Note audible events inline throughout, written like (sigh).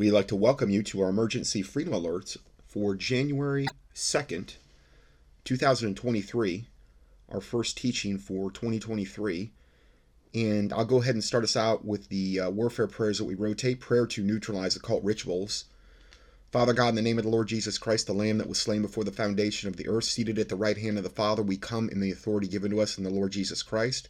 We'd like to welcome you to our emergency freedom alerts for January 2nd, 2023, our first teaching for 2023. And I'll go ahead and start us out with the uh, warfare prayers that we rotate prayer to neutralize occult rituals. Father God, in the name of the Lord Jesus Christ, the Lamb that was slain before the foundation of the earth, seated at the right hand of the Father, we come in the authority given to us in the Lord Jesus Christ.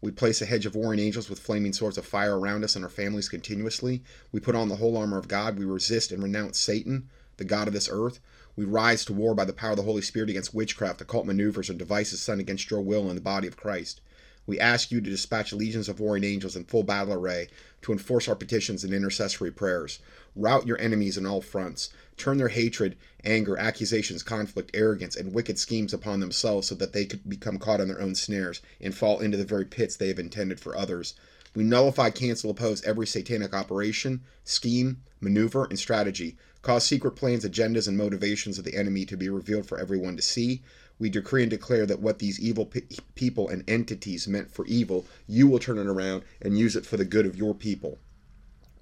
We place a hedge of warring angels with flaming swords of fire around us and our families continuously. We put on the whole armor of God. We resist and renounce Satan, the God of this earth. We rise to war by the power of the Holy Spirit against witchcraft, occult maneuvers, and devices sent against your will and the body of Christ. We ask you to dispatch legions of warring angels in full battle array to enforce our petitions and intercessory prayers. Rout your enemies on all fronts. Turn their hatred, anger, accusations, conflict, arrogance, and wicked schemes upon themselves so that they could become caught in their own snares and fall into the very pits they have intended for others. We nullify, cancel, oppose every satanic operation, scheme, maneuver, and strategy. Cause secret plans, agendas, and motivations of the enemy to be revealed for everyone to see we decree and declare that what these evil pe- people and entities meant for evil, you will turn it around and use it for the good of your people.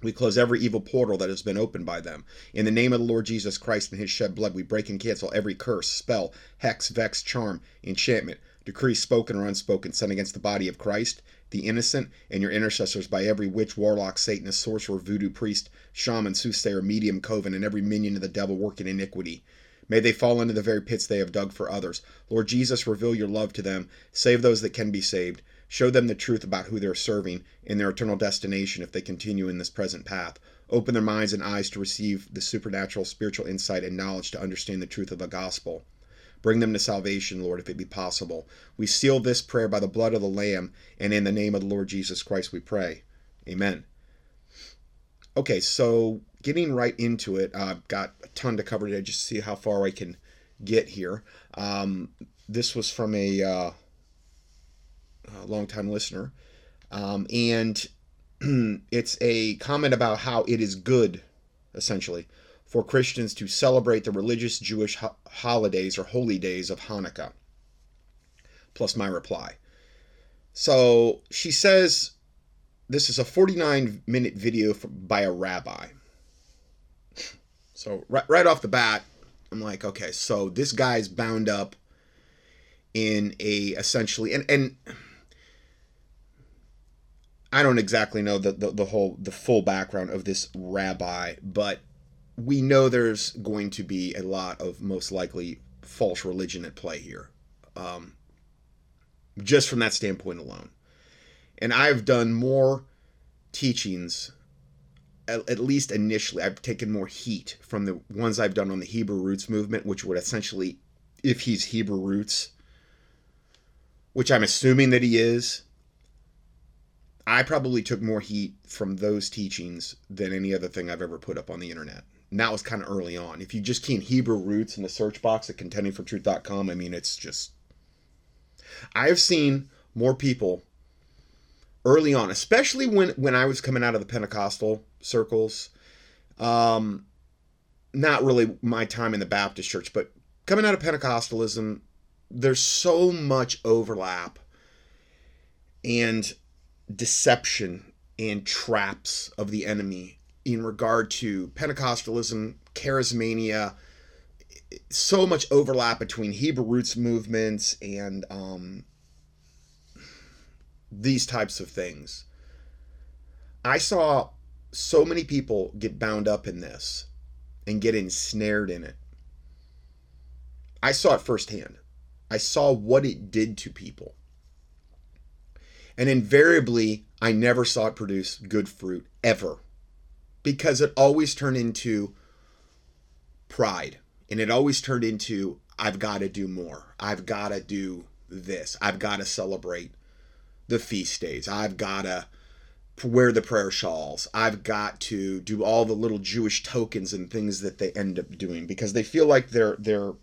We close every evil portal that has been opened by them. In the name of the Lord Jesus Christ and his shed blood, we break and cancel every curse, spell, hex, vex, charm, enchantment, decree spoken or unspoken sent against the body of Christ, the innocent, and your intercessors by every witch, warlock, satanist, sorcerer, voodoo priest, shaman, soothsayer, medium, coven, and every minion of the devil working iniquity. May they fall into the very pits they have dug for others. Lord Jesus, reveal your love to them. Save those that can be saved. Show them the truth about who they're serving and their eternal destination if they continue in this present path. Open their minds and eyes to receive the supernatural spiritual insight and knowledge to understand the truth of the gospel. Bring them to salvation, Lord, if it be possible. We seal this prayer by the blood of the Lamb, and in the name of the Lord Jesus Christ we pray. Amen. Okay, so getting right into it, I've uh, got a ton to cover today just to see how far I can get here. Um, this was from a, uh, a longtime listener, um, and (clears throat) it's a comment about how it is good, essentially, for Christians to celebrate the religious Jewish ho- holidays or holy days of Hanukkah. Plus, my reply. So she says this is a 49 minute video by a rabbi. So right, right off the bat, I'm like, okay, so this guy's bound up in a essentially and and I don't exactly know the, the, the whole the full background of this rabbi, but we know there's going to be a lot of most likely false religion at play here, um, just from that standpoint alone. And I've done more teachings at, at, least initially, I've taken more heat from the ones I've done on the Hebrew roots movement, which would essentially, if he's Hebrew roots, which I'm assuming that he is, I probably took more heat from those teachings than any other thing I've ever put up on the internet. And that was kind of early on. If you just key in Hebrew roots in the search box at contendingfortruth.com, I mean, it's just. I've seen more people early on, especially when when I was coming out of the Pentecostal circles. Um, not really my time in the Baptist church, but coming out of Pentecostalism, there's so much overlap and deception and traps of the enemy in regard to Pentecostalism, charismania, so much overlap between Hebrew roots movements and um, these types of things. I saw so many people get bound up in this and get ensnared in it. I saw it firsthand. I saw what it did to people. And invariably, I never saw it produce good fruit ever because it always turned into pride and it always turned into I've got to do more. I've got to do this. I've got to celebrate the feast days. I've got to wear the prayer shawls. I've got to do all the little Jewish tokens and things that they end up doing because they feel like they're they're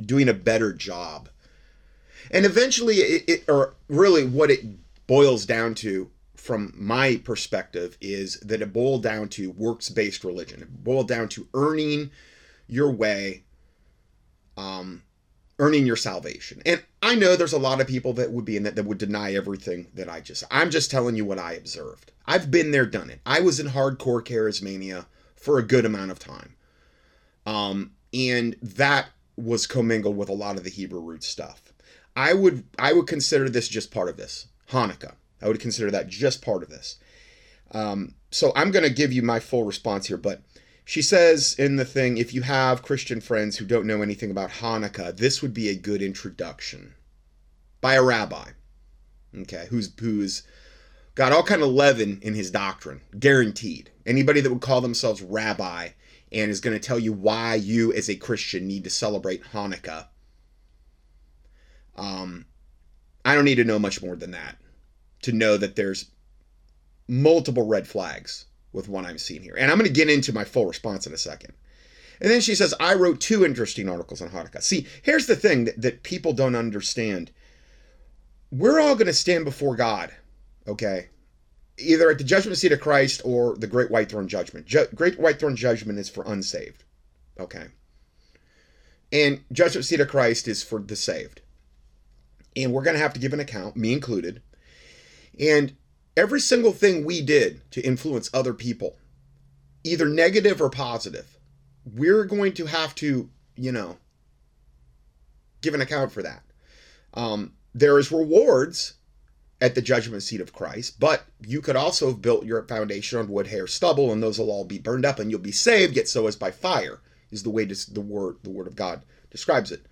doing a better job. And eventually it, it or really what it boils down to from my perspective is that it boiled down to works-based religion. It boiled down to earning your way um earning your salvation. And I know there's a lot of people that would be in that that would deny everything that I just I'm just telling you what I observed. I've been there, done it. I was in hardcore charismania for a good amount of time. Um, and that was commingled with a lot of the Hebrew root stuff. I would I would consider this just part of this. Hanukkah. I would consider that just part of this. Um, so I'm going to give you my full response here, but she says in the thing, if you have Christian friends who don't know anything about Hanukkah, this would be a good introduction by a rabbi, okay, who's who's got all kind of leaven in his doctrine, guaranteed. Anybody that would call themselves rabbi and is going to tell you why you as a Christian need to celebrate Hanukkah. Um, I don't need to know much more than that to know that there's multiple red flags with what I'm seeing here. And I'm going to get into my full response in a second. And then she says, I wrote two interesting articles on Hanukkah. See, here's the thing that, that people don't understand. We're all going to stand before God, okay? Either at the judgment seat of Christ or the great white throne judgment. Ju- great white throne judgment is for unsaved, okay? And judgment seat of Christ is for the saved. And we're going to have to give an account, me included. And every single thing we did to influence other people, either negative or positive, we're going to have to, you know, give an account for that. Um, there is rewards at the judgment seat of Christ, but you could also have built your foundation on wood, hair, stubble, and those will all be burned up, and you'll be saved. Yet so as by fire is the way the word the word of God describes it.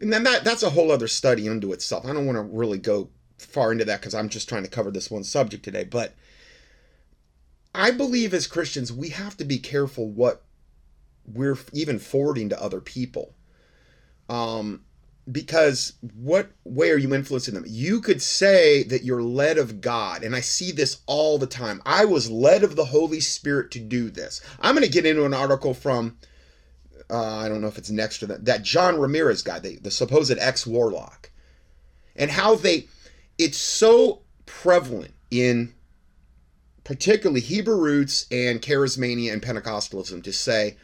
And then that that's a whole other study unto itself. I don't want to really go far into that because I'm just trying to cover this one subject today. But I believe as Christians, we have to be careful what we're even forwarding to other people. Um, because what way are you influencing them? You could say that you're led of God, and I see this all the time. I was led of the Holy Spirit to do this. I'm going to get into an article from, uh, I don't know if it's next to that, that John Ramirez guy, the, the supposed ex warlock, and how they it's so prevalent in particularly Hebrew roots and charismania and Pentecostalism to say,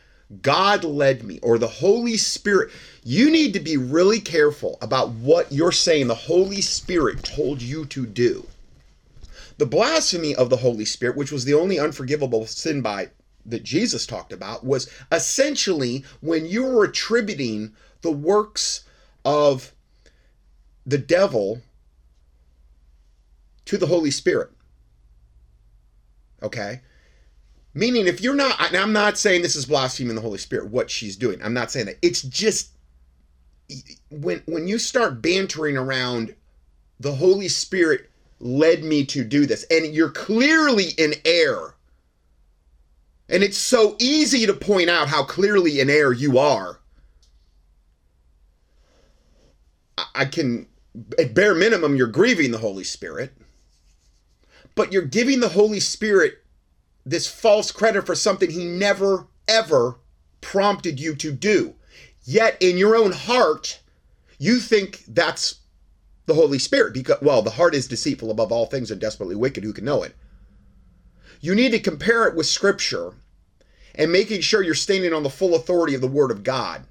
God led me or the Holy Spirit. You need to be really careful about what you're saying the Holy Spirit told you to do. The blasphemy of the Holy Spirit, which was the only unforgivable sin by that Jesus talked about, was essentially when you were attributing the works of the devil to the Holy Spirit. Okay? Meaning, if you're not, I'm not saying this is blaspheming the Holy Spirit, what she's doing. I'm not saying that. It's just when when you start bantering around, the Holy Spirit led me to do this, and you're clearly in error. And it's so easy to point out how clearly in error you are. I can, at bare minimum, you're grieving the Holy Spirit but you're giving the Holy Spirit this false credit for something he never, ever prompted you to do. Yet in your own heart, you think that's the Holy Spirit because, well, the heart is deceitful above all things and desperately wicked. Who can know it? You need to compare it with Scripture and making sure you're standing on the full authority of the Word of God.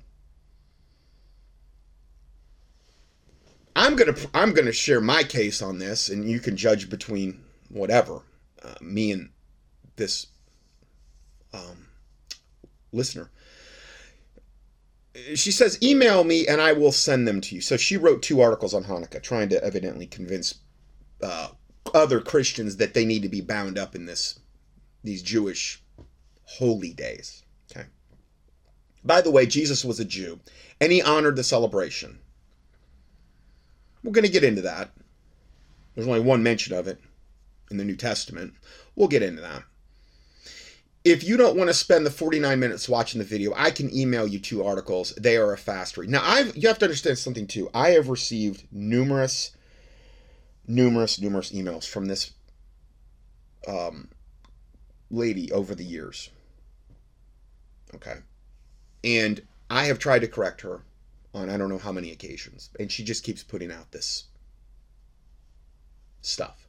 I'm gonna I'm gonna share my case on this, and you can judge between whatever, uh, me and this um, listener. She says, email me and I will send them to you. So she wrote two articles on Hanukkah, trying to evidently convince uh, other Christians that they need to be bound up in this these Jewish holy days. Okay. By the way, Jesus was a Jew and he honored the celebration. We're going to get into that. There's only one mention of it in the New Testament. We'll get into that. If you don't want to spend the 49 minutes watching the video, I can email you two articles. They are a fast read. Now, I've you have to understand something too. I have received numerous, numerous, numerous emails from this um, lady over the years. Okay. And I have tried to correct her on I don't know how many occasions. And she just keeps putting out this stuff.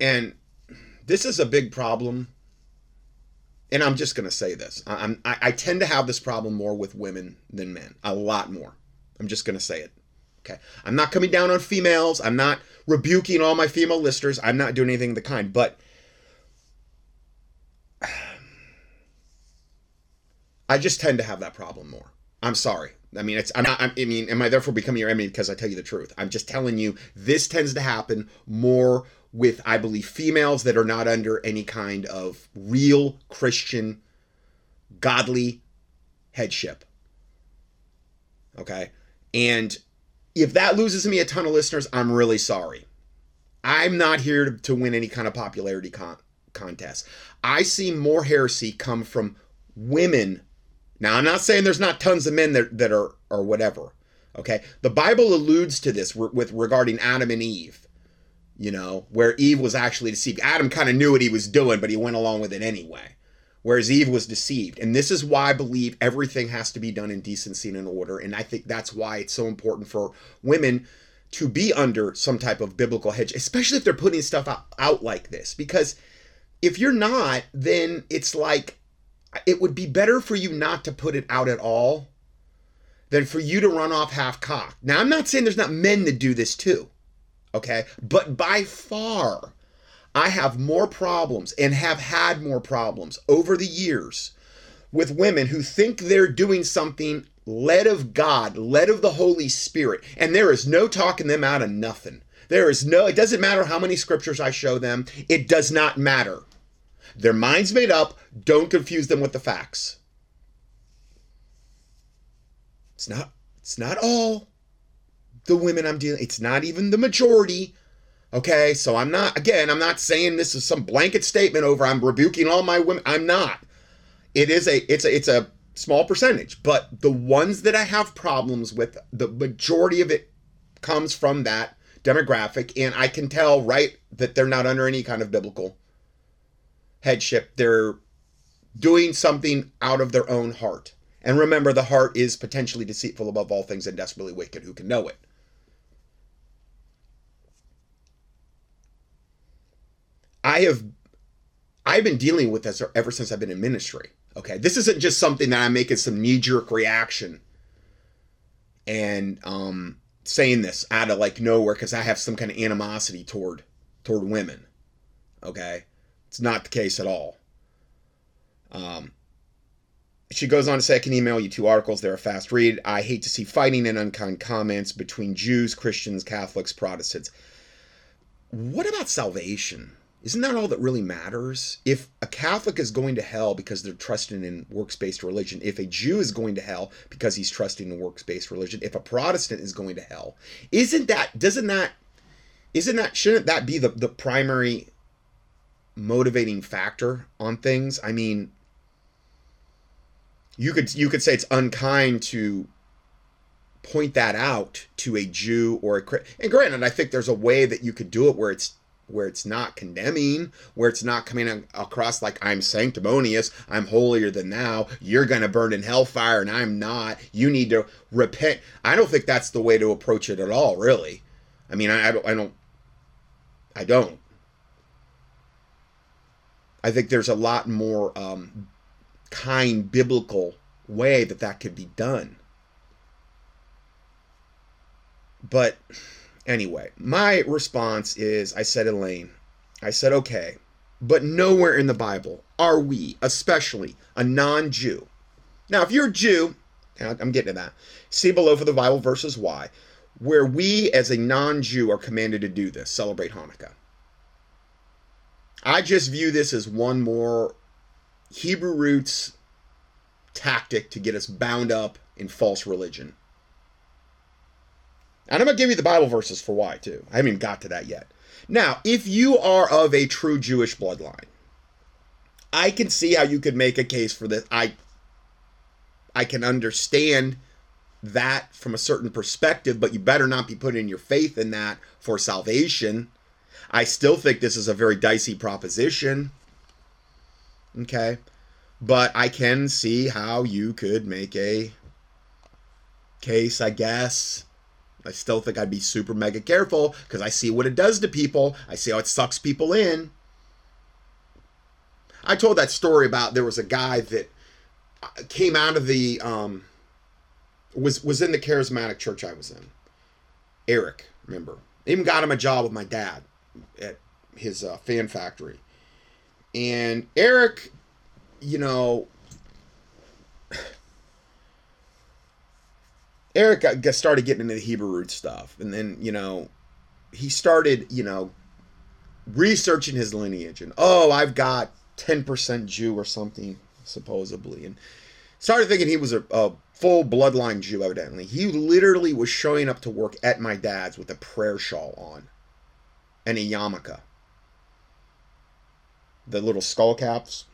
And this is a big problem. And I'm just going to say this. I'm, I, I tend to have this problem more with women than men, a lot more. I'm just going to say it. Okay. I'm not coming down on females. I'm not rebuking all my female listeners. I'm not doing anything of the kind. But (sighs) I just tend to have that problem more. I'm sorry. I mean, it's I'm not. i mean, am I therefore becoming your enemy because I tell you the truth? I'm just telling you this tends to happen more with, I believe, females that are not under any kind of real Christian, godly headship. Okay, and if that loses me a ton of listeners, I'm really sorry. I'm not here to, to win any kind of popularity con- contest. I see more heresy come from women now, I'm not saying there's not tons of men that, that are or whatever. Okay, the Bible alludes to this with regarding Adam and Eve. You know, where Eve was actually deceived. Adam kind of knew what he was doing, but he went along with it anyway. Whereas Eve was deceived. And this is why I believe everything has to be done in decency and in order. And I think that's why it's so important for women to be under some type of biblical hedge, especially if they're putting stuff out, out like this. Because if you're not, then it's like it would be better for you not to put it out at all than for you to run off half cocked. Now, I'm not saying there's not men that do this too, okay? But by far, I have more problems and have had more problems over the years with women who think they're doing something led of God, led of the Holy Spirit, and there is no talking them out of nothing. There is no, it doesn't matter how many scriptures I show them, it does not matter. Their mind's made up. Don't confuse them with the facts. It's not it's not all the women I'm dealing. It's not even the majority. Okay? So I'm not again, I'm not saying this is some blanket statement over I'm rebuking all my women. I'm not. It is a it's a it's a small percentage, but the ones that I have problems with, the majority of it comes from that demographic and I can tell right that they're not under any kind of biblical headship. They're doing something out of their own heart. And remember, the heart is potentially deceitful above all things and desperately wicked. Who can know it? I have I've been dealing with this ever since I've been in ministry. Okay, this isn't just something that I'm making some knee jerk reaction and um, saying this out of like nowhere because I have some kind of animosity toward toward women. Okay, it's not the case at all. Um, she goes on to say, I can email you two articles. They're a fast read. I hate to see fighting and unkind comments between Jews, Christians, Catholics, Protestants. What about salvation? Isn't that all that really matters? If a Catholic is going to hell because they're trusting in works based religion, if a Jew is going to hell because he's trusting in works based religion, if a Protestant is going to hell, isn't that, doesn't that, isn't that, shouldn't that be the, the primary motivating factor on things. I mean, you could you could say it's unkind to point that out to a Jew or a and granted, I think there's a way that you could do it where it's where it's not condemning, where it's not coming across like I'm sanctimonious, I'm holier than thou, you're going to burn in hellfire and I'm not. You need to repent. I don't think that's the way to approach it at all, really. I mean, I, I don't I don't I don't. I think there's a lot more um, kind biblical way that that could be done. But anyway, my response is I said, Elaine, I said, okay, but nowhere in the Bible are we, especially a non Jew. Now, if you're a Jew, I'm getting to that, see below for the Bible verses why, where we as a non Jew are commanded to do this, celebrate Hanukkah. I just view this as one more Hebrew roots tactic to get us bound up in false religion. And I'm going to give you the Bible verses for why, too. I haven't even got to that yet. Now, if you are of a true Jewish bloodline, I can see how you could make a case for this. I I can understand that from a certain perspective, but you better not be putting your faith in that for salvation. I still think this is a very dicey proposition. Okay. But I can see how you could make a case, I guess. I still think I'd be super mega careful because I see what it does to people. I see how it sucks people in. I told that story about there was a guy that uh, came out of the um, was was in the charismatic church I was in. Eric, remember? Even got him a job with my dad at his uh, fan factory. And Eric, you know, Eric got, started getting into the Hebrew root stuff, and then you know, he started you know researching his lineage, and oh, I've got ten percent Jew or something supposedly, and started thinking he was a, a full bloodline Jew. Evidently, he literally was showing up to work at my dad's with a prayer shawl on and a yarmulke, the little skull caps,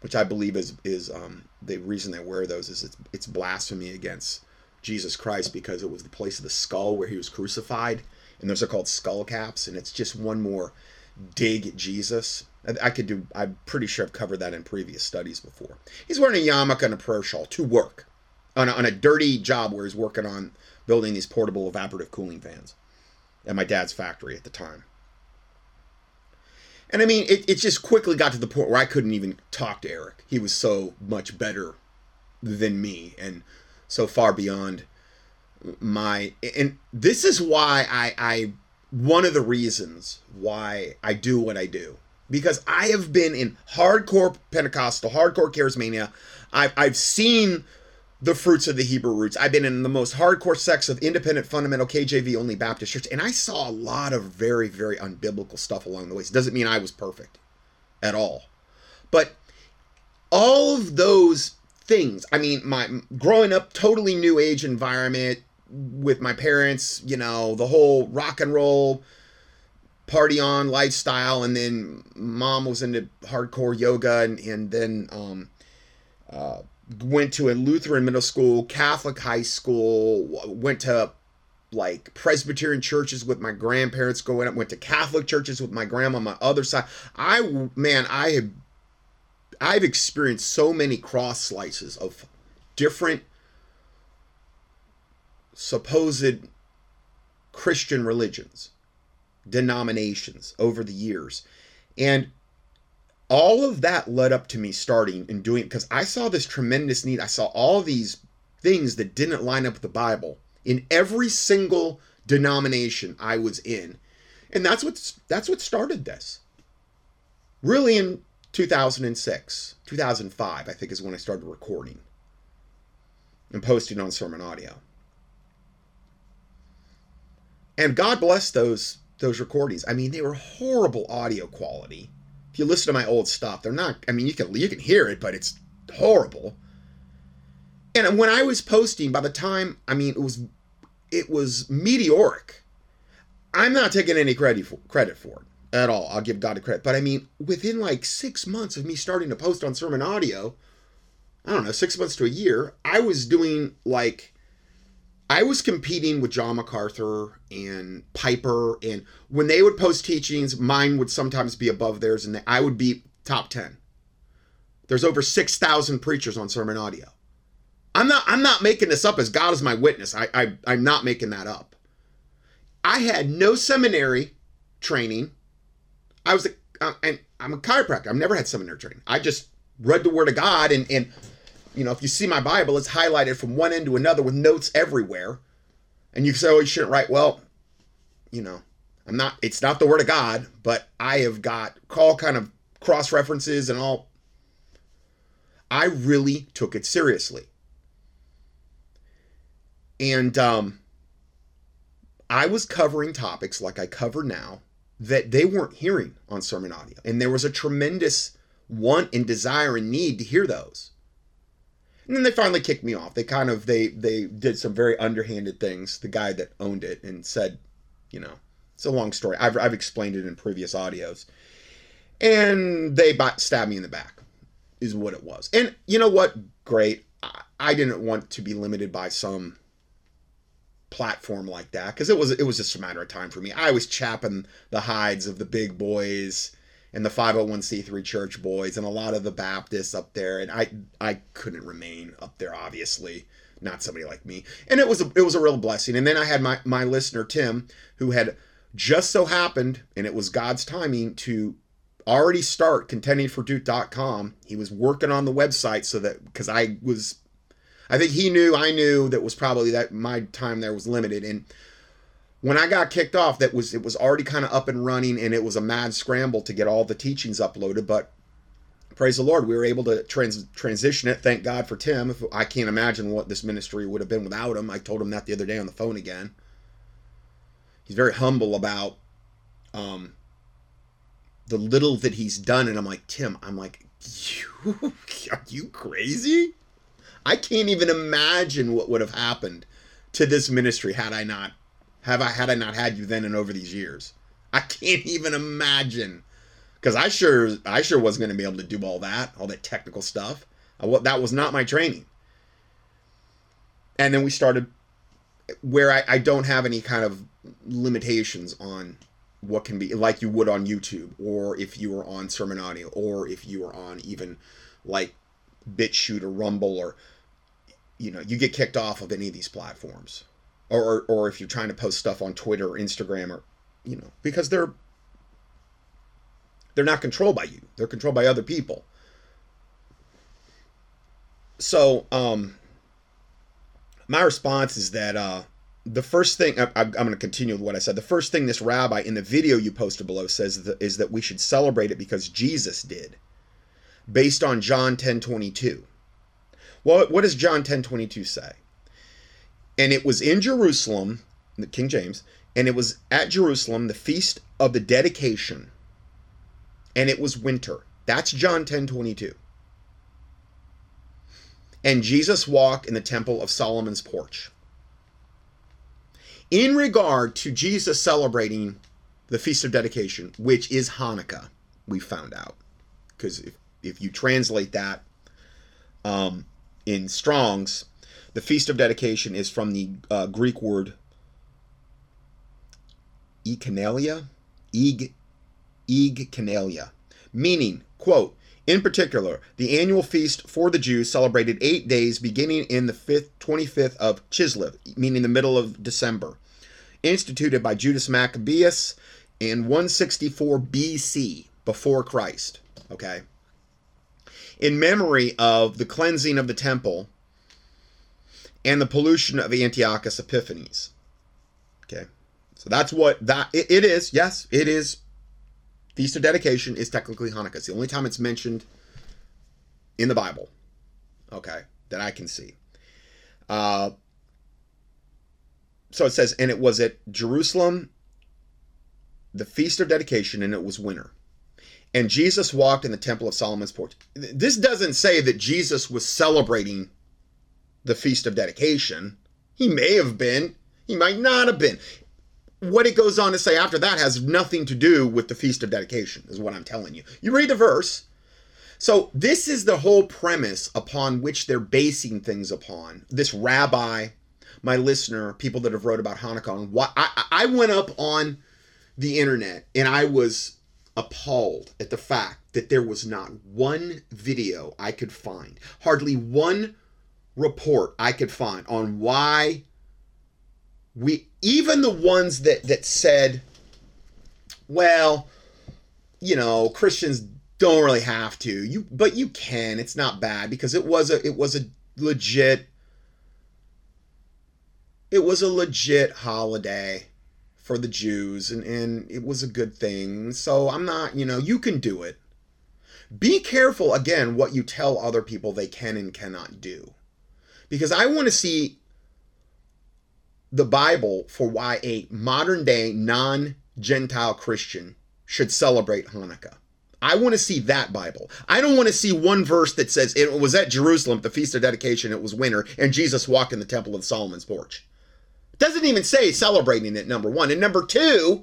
which I believe is is um, the reason they wear those is it's it's blasphemy against Jesus Christ because it was the place of the skull where he was crucified, and those are called skull caps, and it's just one more dig at Jesus. I could do. I'm pretty sure I've covered that in previous studies before. He's wearing a yarmulke and a prayer shawl to work on a, on a dirty job where he's working on building these portable evaporative cooling fans at my dad's factory at the time. And I mean, it, it just quickly got to the point where I couldn't even talk to Eric. He was so much better than me and so far beyond my. And this is why I, I one of the reasons why I do what I do. Because I have been in hardcore Pentecostal, hardcore charismania. I've, I've seen the fruits of the Hebrew roots. I've been in the most hardcore sects of independent, fundamental, KJV only Baptist church, and I saw a lot of very, very unbiblical stuff along the way. It doesn't mean I was perfect at all. But all of those things, I mean, my growing up, totally new age environment with my parents, you know, the whole rock and roll party on lifestyle, and then mom was into hardcore yoga, and, and then um, uh, went to a Lutheran middle school, Catholic high school, went to like Presbyterian churches with my grandparents going up, went to Catholic churches with my grandma on my other side. I man, I have I've experienced so many cross slices of different supposed Christian religions, denominations over the years. And all of that led up to me starting and doing because I saw this tremendous need. I saw all these things that didn't line up with the Bible in every single denomination I was in. And that's what that's what started this. Really in 2006, 2005, I think is when I started recording and posting on sermon audio. And God bless those those recordings. I mean, they were horrible audio quality if you listen to my old stuff, they're not. I mean, you can you can hear it, but it's horrible. And when I was posting, by the time I mean it was it was meteoric. I'm not taking any credit for, credit for it at all. I'll give God the credit. But I mean, within like six months of me starting to post on sermon audio, I don't know, six months to a year, I was doing like I was competing with John MacArthur and Piper, and when they would post teachings, mine would sometimes be above theirs, and I would be top ten. There's over six thousand preachers on sermon audio. I'm not. I'm not making this up. As God is my witness, I, I I'm not making that up. I had no seminary training. I was, uh, and I'm a chiropractor. I've never had seminary training. I just read the Word of God and and you know, if you see my Bible, it's highlighted from one end to another with notes everywhere. And you say, oh, you shouldn't write. Well, you know, I'm not, it's not the Word of God, but I have got all kind of cross references and all. I really took it seriously. And um, I was covering topics like I cover now that they weren't hearing on sermon audio. And there was a tremendous want and desire and need to hear those. And then they finally kicked me off. They kind of they they did some very underhanded things. The guy that owned it and said, you know, it's a long story. I've I've explained it in previous audios. And they stabbed me in the back, is what it was. And you know what? Great. I, I didn't want to be limited by some platform like that because it was it was just a matter of time for me. I was chapping the hides of the big boys and the 501c3 church boys and a lot of the Baptists up there. And I I couldn't remain up there, obviously. Not somebody like me. And it was a, it was a real blessing. And then I had my, my listener, Tim, who had just so happened, and it was God's timing, to already start contendingfortruth.com. He was working on the website so that because I was I think he knew I knew that was probably that my time there was limited. And when I got kicked off, that was it was already kind of up and running, and it was a mad scramble to get all the teachings uploaded. But praise the Lord, we were able to trans- transition it. Thank God for Tim. If, I can't imagine what this ministry would have been without him. I told him that the other day on the phone again. He's very humble about um, the little that he's done, and I'm like, Tim, I'm like, (laughs) you, are you crazy? I can't even imagine what would have happened to this ministry had I not have I had I not had you then and over these years. I can't even imagine because I sure I sure wasn't going to be able to do all that, all that technical stuff. I, that was not my training. And then we started where I, I don't have any kind of limitations on what can be like you would on YouTube or if you were on Sermon Audio or if you were on even like BitChute or Rumble or you know you get kicked off of any of these platforms or, or if you're trying to post stuff on Twitter or Instagram or you know because they're they're not controlled by you. They're controlled by other people. So, um, my response is that uh, the first thing I, am going to continue with what I said. The first thing this rabbi in the video you posted below says that, is that we should celebrate it because Jesus did, based on John 10:22. Well, what does John 10:22 say? And it was in Jerusalem, the King James, and it was at Jerusalem the feast of the dedication and it was winter. That's John 10 22. And Jesus walked in the temple of Solomon's porch. In regard to Jesus celebrating the Feast of Dedication, which is Hanukkah, we found out. Because if, if you translate that um, in Strong's, the Feast of Dedication is from the uh, Greek word enkainia, eg, meaning, quote, in particular, the annual feast for the Jews celebrated eight days beginning in the 5th, 25th of Chislev, meaning the middle of December, instituted by Judas Maccabeus in 164 BC, before Christ. Okay? In memory of the cleansing of the temple and the pollution of Antiochus Epiphanes. Okay? So that's what that it, it is. Yes, it is Feast of Dedication is technically Hanukkah. It's the only time it's mentioned in the Bible, okay, that I can see. Uh, so it says, and it was at Jerusalem, the Feast of Dedication, and it was winter. And Jesus walked in the Temple of Solomon's porch. This doesn't say that Jesus was celebrating the Feast of Dedication. He may have been, he might not have been what it goes on to say after that has nothing to do with the Feast of Dedication, is what I'm telling you. You read the verse. So, this is the whole premise upon which they're basing things upon. This rabbi, my listener, people that have wrote about Hanukkah, I, I went up on the internet and I was appalled at the fact that there was not one video I could find, hardly one report I could find on why we even the ones that that said well you know christians don't really have to you but you can it's not bad because it was a it was a legit it was a legit holiday for the jews and and it was a good thing so i'm not you know you can do it be careful again what you tell other people they can and cannot do because i want to see the Bible for why a modern day non Gentile Christian should celebrate Hanukkah. I want to see that Bible. I don't want to see one verse that says it was at Jerusalem, the Feast of Dedication, it was winter, and Jesus walked in the Temple of Solomon's porch. Doesn't even say celebrating it, number one. And number two,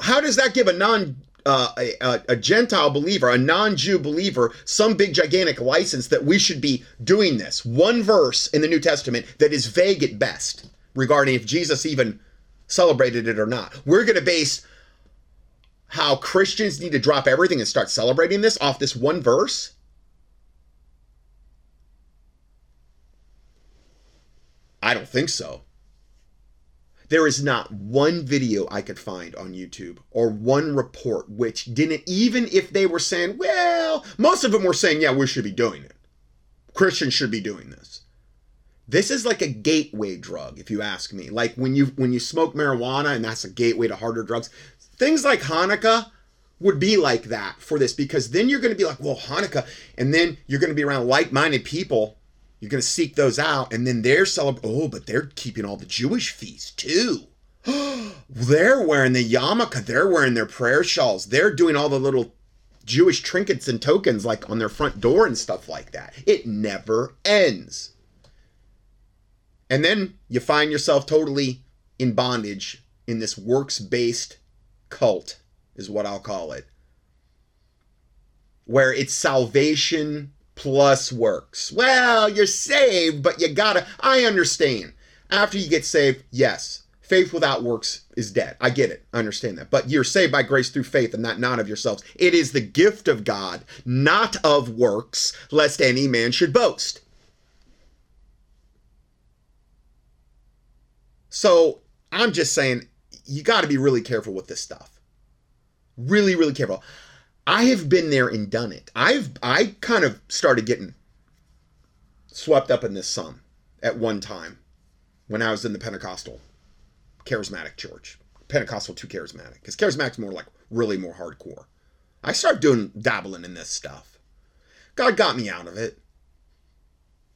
how does that give a non uh, a, a, Gentile believer, a non Jew believer, some big gigantic license that we should be doing this? One verse in the New Testament that is vague at best regarding if Jesus even celebrated it or not. We're going to base how Christians need to drop everything and start celebrating this off this one verse. I don't think so. There is not one video I could find on YouTube or one report which didn't, even if they were saying, well, most of them were saying, yeah, we should be doing it. Christians should be doing this. This is like a gateway drug, if you ask me. Like when you when you smoke marijuana and that's a gateway to harder drugs. Things like Hanukkah, would be like that for this because then you're going to be like, well, Hanukkah, and then you're going to be around like-minded people. You're going to seek those out, and then they're celebrating. Oh, but they're keeping all the Jewish feasts too. (gasps) they're wearing the yarmulke. They're wearing their prayer shawls. They're doing all the little Jewish trinkets and tokens like on their front door and stuff like that. It never ends. And then you find yourself totally in bondage in this works based cult, is what I'll call it, where it's salvation plus works. Well, you're saved, but you gotta, I understand. After you get saved, yes, faith without works is dead. I get it. I understand that. But you're saved by grace through faith and that not of yourselves. It is the gift of God, not of works, lest any man should boast. So I'm just saying, you got to be really careful with this stuff. Really, really careful. I have been there and done it. I've I kind of started getting swept up in this some at one time when I was in the Pentecostal charismatic church. Pentecostal too charismatic because charismatic's more like really more hardcore. I started doing dabbling in this stuff. God got me out of it.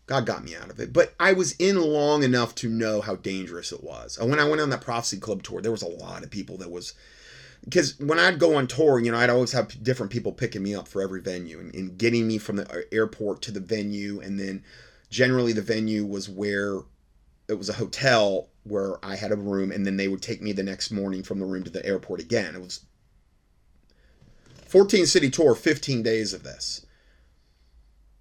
God got me out of it. But I was in long enough to know how dangerous it was. And when I went on that Prophecy Club tour, there was a lot of people that was because when I'd go on tour, you know, I'd always have different people picking me up for every venue and, and, getting me from the uh, airport to the venue. And then generally the venue was where it was a hotel where I had a room, and then they would take me the next morning from the room to the airport again. It was 14 city tour, 15 days of this.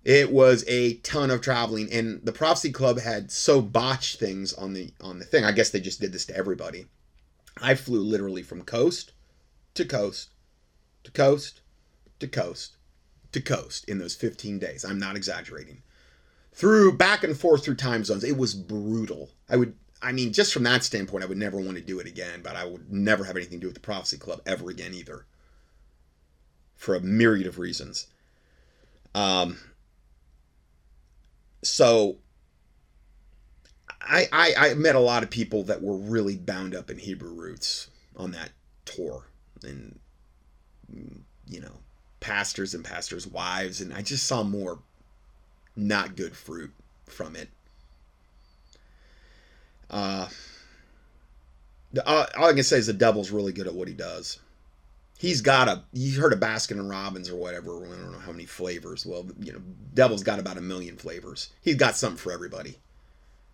It was a ton of traveling, and the Prophecy Club had so botched things on the on the thing. I guess they just did this to everybody. I flew literally from coast to coast to coast to coast to coast in those 15 days. I'm not exaggerating. Through back and forth through time zones. It was brutal. I would I mean, just from that standpoint, I would never want to do it again, but I would never have anything to do with the Prophecy Club ever again either. For a myriad of reasons. Um, so I, I, I met a lot of people that were really bound up in Hebrew roots on that tour. And, you know, pastors and pastors' wives. And I just saw more not good fruit from it. Uh, all, all I can say is the devil's really good at what he does. He's got a. You heard of Baskin and Robbins or whatever. I don't know how many flavors. Well, you know, devil's got about a million flavors. He's got something for everybody.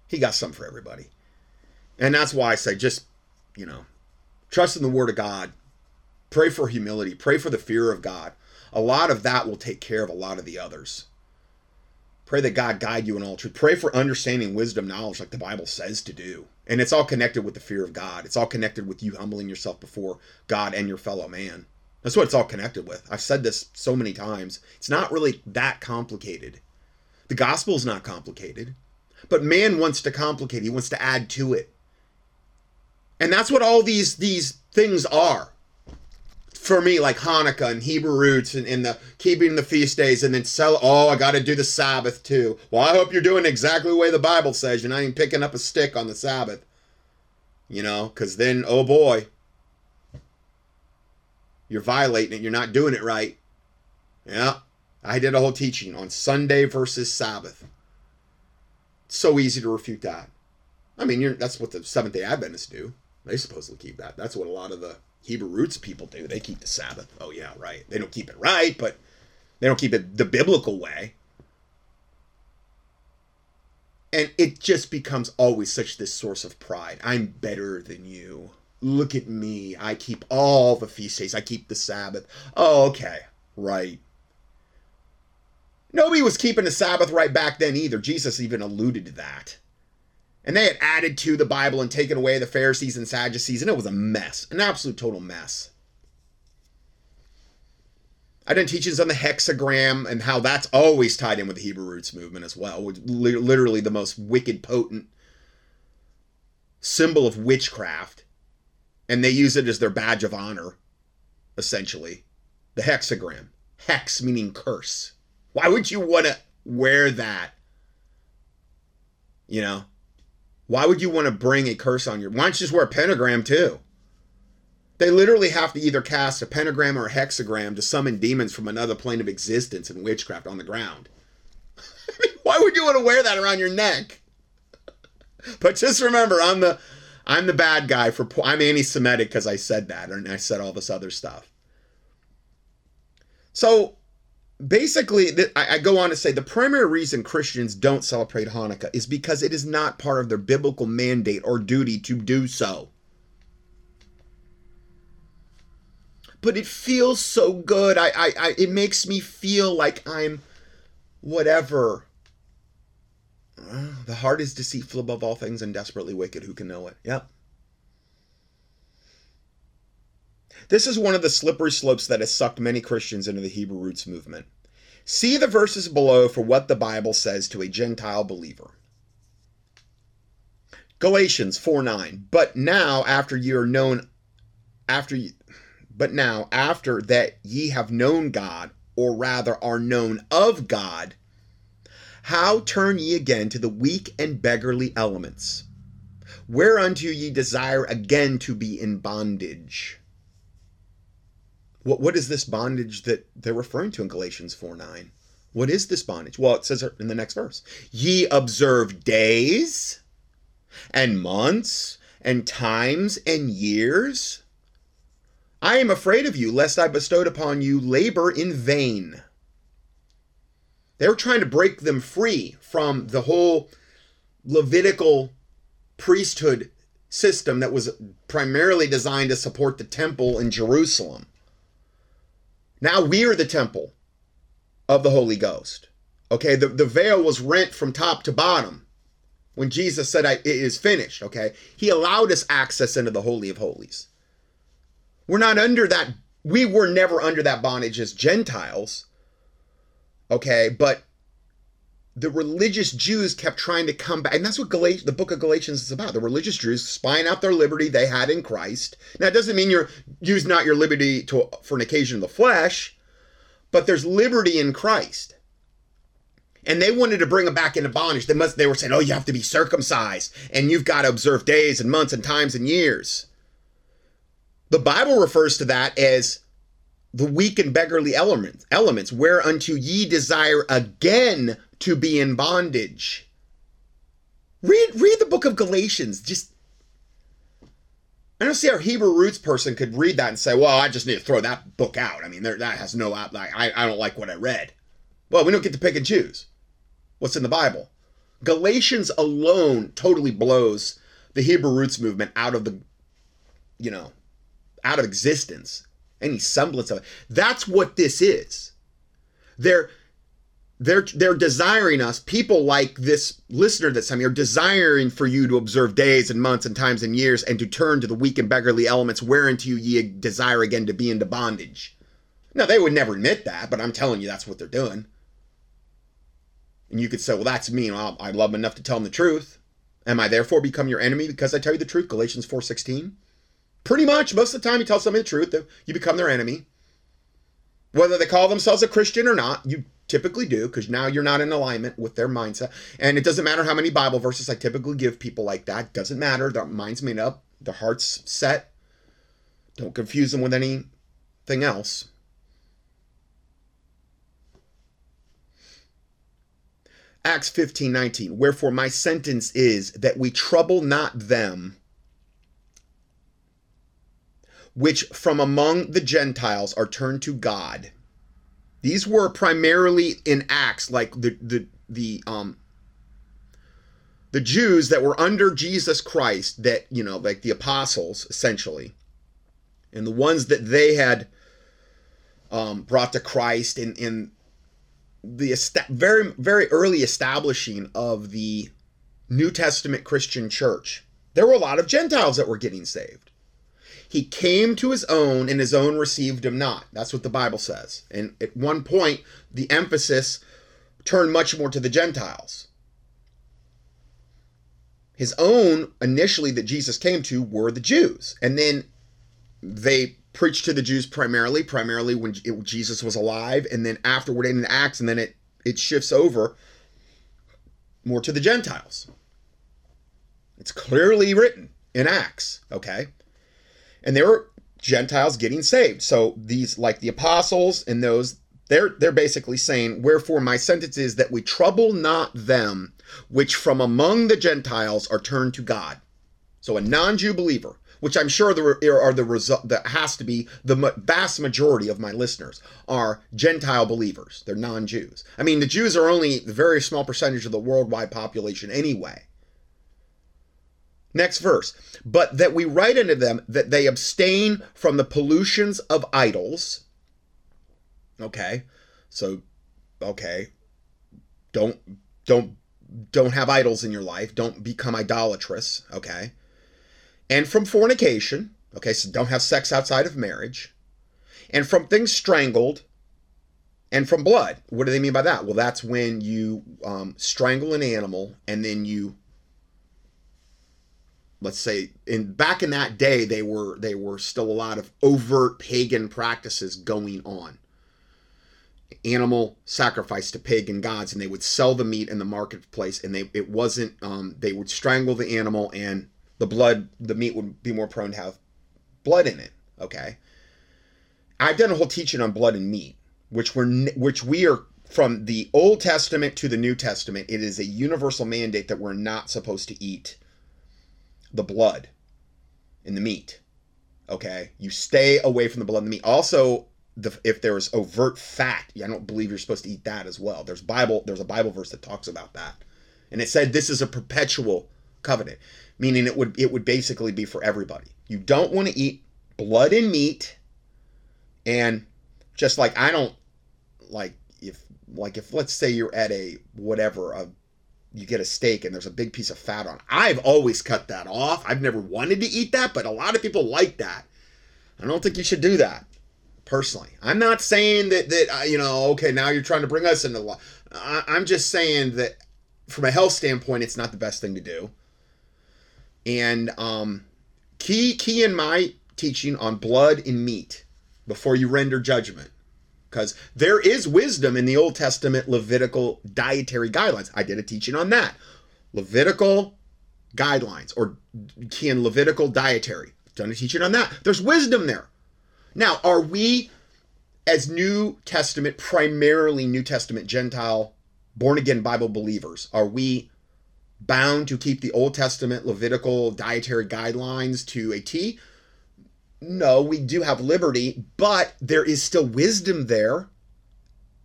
He got something for everybody, and that's why I say just, you know, trust in the Word of God. Pray for humility. Pray for the fear of God. A lot of that will take care of a lot of the others. Pray that God guide you in all truth. Pray for understanding, wisdom, knowledge, like the Bible says to do. And it's all connected with the fear of God. It's all connected with you humbling yourself before God and your fellow man. That's what it's all connected with. I've said this so many times. It's not really that complicated. The gospel is not complicated, but man wants to complicate. He wants to add to it. And that's what all these these things are for me, like Hanukkah and Hebrew roots and, and the keeping the feast days and then sell, oh, I got to do the Sabbath too. Well, I hope you're doing exactly the way the Bible says. You're not even picking up a stick on the Sabbath. You know, because then, oh boy, you're violating it. You're not doing it right. Yeah. I did a whole teaching on Sunday versus Sabbath. So easy to refute that. I mean, you're that's what the Seventh day Adventists do. They supposedly keep that. That's what a lot of the Hebrew roots people do. They keep the Sabbath. Oh, yeah, right. They don't keep it right, but they don't keep it the biblical way. And it just becomes always such this source of pride. I'm better than you. Look at me. I keep all the feast days. I keep the Sabbath. Oh, okay. Right. Nobody was keeping the Sabbath right back then either. Jesus even alluded to that. And they had added to the Bible and taken away the Pharisees and Sadducees, and it was a mess, an absolute total mess. I did teachings on the hexagram and how that's always tied in with the Hebrew roots movement as well. Literally the most wicked, potent symbol of witchcraft. And they use it as their badge of honor, essentially. The hexagram. Hex meaning curse. Why would you want to wear that? You know? Why would you want to bring a curse on your? Why don't you just wear a pentagram too? They literally have to either cast a pentagram or a hexagram to summon demons from another plane of existence in witchcraft on the ground. (laughs) Why would you want to wear that around your neck? (laughs) but just remember, I'm the I'm the bad guy for I'm anti-Semitic because I said that and I said all this other stuff. So basically, I go on to say the primary reason Christians don't celebrate Hanukkah is because it is not part of their biblical mandate or duty to do so. But it feels so good. I, I, I it makes me feel like I'm whatever. Uh, the heart is deceitful above all things and desperately wicked. Who can know it? Yep. This is one of the slippery slopes that has sucked many Christians into the Hebrew roots movement. See the verses below for what the Bible says to a Gentile believer. Galatians 4 9. But now, after ye are known, after ye, but now, after that ye have known God, or rather are known of God, how turn ye again to the weak and beggarly elements, whereunto ye desire again to be in bondage? What, what is this bondage that they're referring to in Galatians 4 9? What is this bondage? Well, it says in the next verse Ye observe days and months and times and years. I am afraid of you, lest I bestowed upon you labor in vain. They were trying to break them free from the whole Levitical priesthood system that was primarily designed to support the temple in Jerusalem. Now we are the temple of the Holy Ghost. Okay, the, the veil was rent from top to bottom when Jesus said, It is finished. Okay, He allowed us access into the Holy of Holies. We're not under that, we were never under that bondage as Gentiles. Okay, but the religious Jews kept trying to come back, and that's what Galat- the book of Galatians is about. The religious Jews spying out their liberty they had in Christ. Now, it doesn't mean you're use not your liberty to for an occasion of the flesh, but there's liberty in Christ. And they wanted to bring them back into bondage. They must. They were saying, "Oh, you have to be circumcised, and you've got to observe days and months and times and years." The Bible refers to that as the weak and beggarly elements, elements whereunto ye desire again to be in bondage. Read read the book of Galatians. Just I don't see how Hebrew roots person could read that and say, "Well, I just need to throw that book out." I mean, there, that has no I I don't like what I read. Well, we don't get to pick and choose what's in the Bible. Galatians alone totally blows the Hebrew roots movement out of the you know, out of existence. Any semblance of it. That's what this is. They're they're they're desiring us people like this listener that's are desiring for you to observe days and months and times and years and to turn to the weak and beggarly elements whereunto you ye desire again to be into bondage. Now they would never admit that but i'm telling you that's what they're doing. And you could say well that's me well, i love them enough to tell them the truth. Am i therefore become your enemy because i tell you the truth? Galatians 4.16 pretty much most of the time you tell somebody the truth you become their enemy. Whether they call themselves a christian or not you typically do because now you're not in alignment with their mindset. And it doesn't matter how many bible verses i typically give people like that doesn't matter. Their mind's made up. Their heart's set. Don't confuse them with anything else. Acts 15 19 wherefore my sentence is that we trouble not them which from among the gentiles are turned to god these were primarily in Acts, like the the the um the Jews that were under Jesus Christ, that you know, like the apostles, essentially, and the ones that they had um, brought to Christ in in the est- very very early establishing of the New Testament Christian church. There were a lot of Gentiles that were getting saved. He came to his own, and his own received him not. That's what the Bible says. And at one point, the emphasis turned much more to the Gentiles. His own, initially, that Jesus came to, were the Jews. And then they preached to the Jews primarily, primarily when Jesus was alive, and then afterward in Acts, and then it, it shifts over more to the Gentiles. It's clearly written in Acts, okay? And they were Gentiles getting saved. So these like the apostles and those they're they're basically saying, "Wherefore my sentence is that we trouble not them which from among the Gentiles are turned to God." So a non-Jew believer, which I'm sure there are the result that has to be the vast majority of my listeners are Gentile believers. They're non-Jews. I mean, the Jews are only a very small percentage of the worldwide population anyway. Next verse. But that we write unto them that they abstain from the pollutions of idols. Okay. So okay. Don't don't don't have idols in your life. Don't become idolatrous, okay? And from fornication, okay? So don't have sex outside of marriage. And from things strangled and from blood. What do they mean by that? Well, that's when you um, strangle an animal and then you let's say in back in that day they were they were still a lot of overt pagan practices going on. Animal sacrifice to pagan gods and they would sell the meat in the marketplace and they it wasn't um, they would strangle the animal and the blood the meat would be more prone to have blood in it okay? I've done a whole teaching on blood and meat which we're which we are from the old testament to the new testament it is a universal mandate that we're not supposed to eat the blood in the meat. Okay, you stay away from the blood in the meat. Also, the, if there is overt fat, I don't believe you're supposed to eat that as well. There's Bible, there's a Bible verse that talks about that, and it said this is a perpetual covenant, meaning it would it would basically be for everybody. You don't want to eat blood and meat, and just like I don't like if like if let's say you're at a whatever a you get a steak and there's a big piece of fat on. I've always cut that off. I've never wanted to eat that, but a lot of people like that. I don't think you should do that. Personally, I'm not saying that that uh, you know. Okay, now you're trying to bring us into law. I'm just saying that from a health standpoint, it's not the best thing to do. And um, key key in my teaching on blood and meat before you render judgment because there is wisdom in the Old Testament Levitical dietary guidelines. I did a teaching on that. Levitical guidelines or can Levitical dietary. Done a teaching on that. There's wisdom there. Now, are we as New Testament, primarily New Testament Gentile, born again Bible believers, are we bound to keep the Old Testament Levitical dietary guidelines to a T? No, we do have liberty, but there is still wisdom there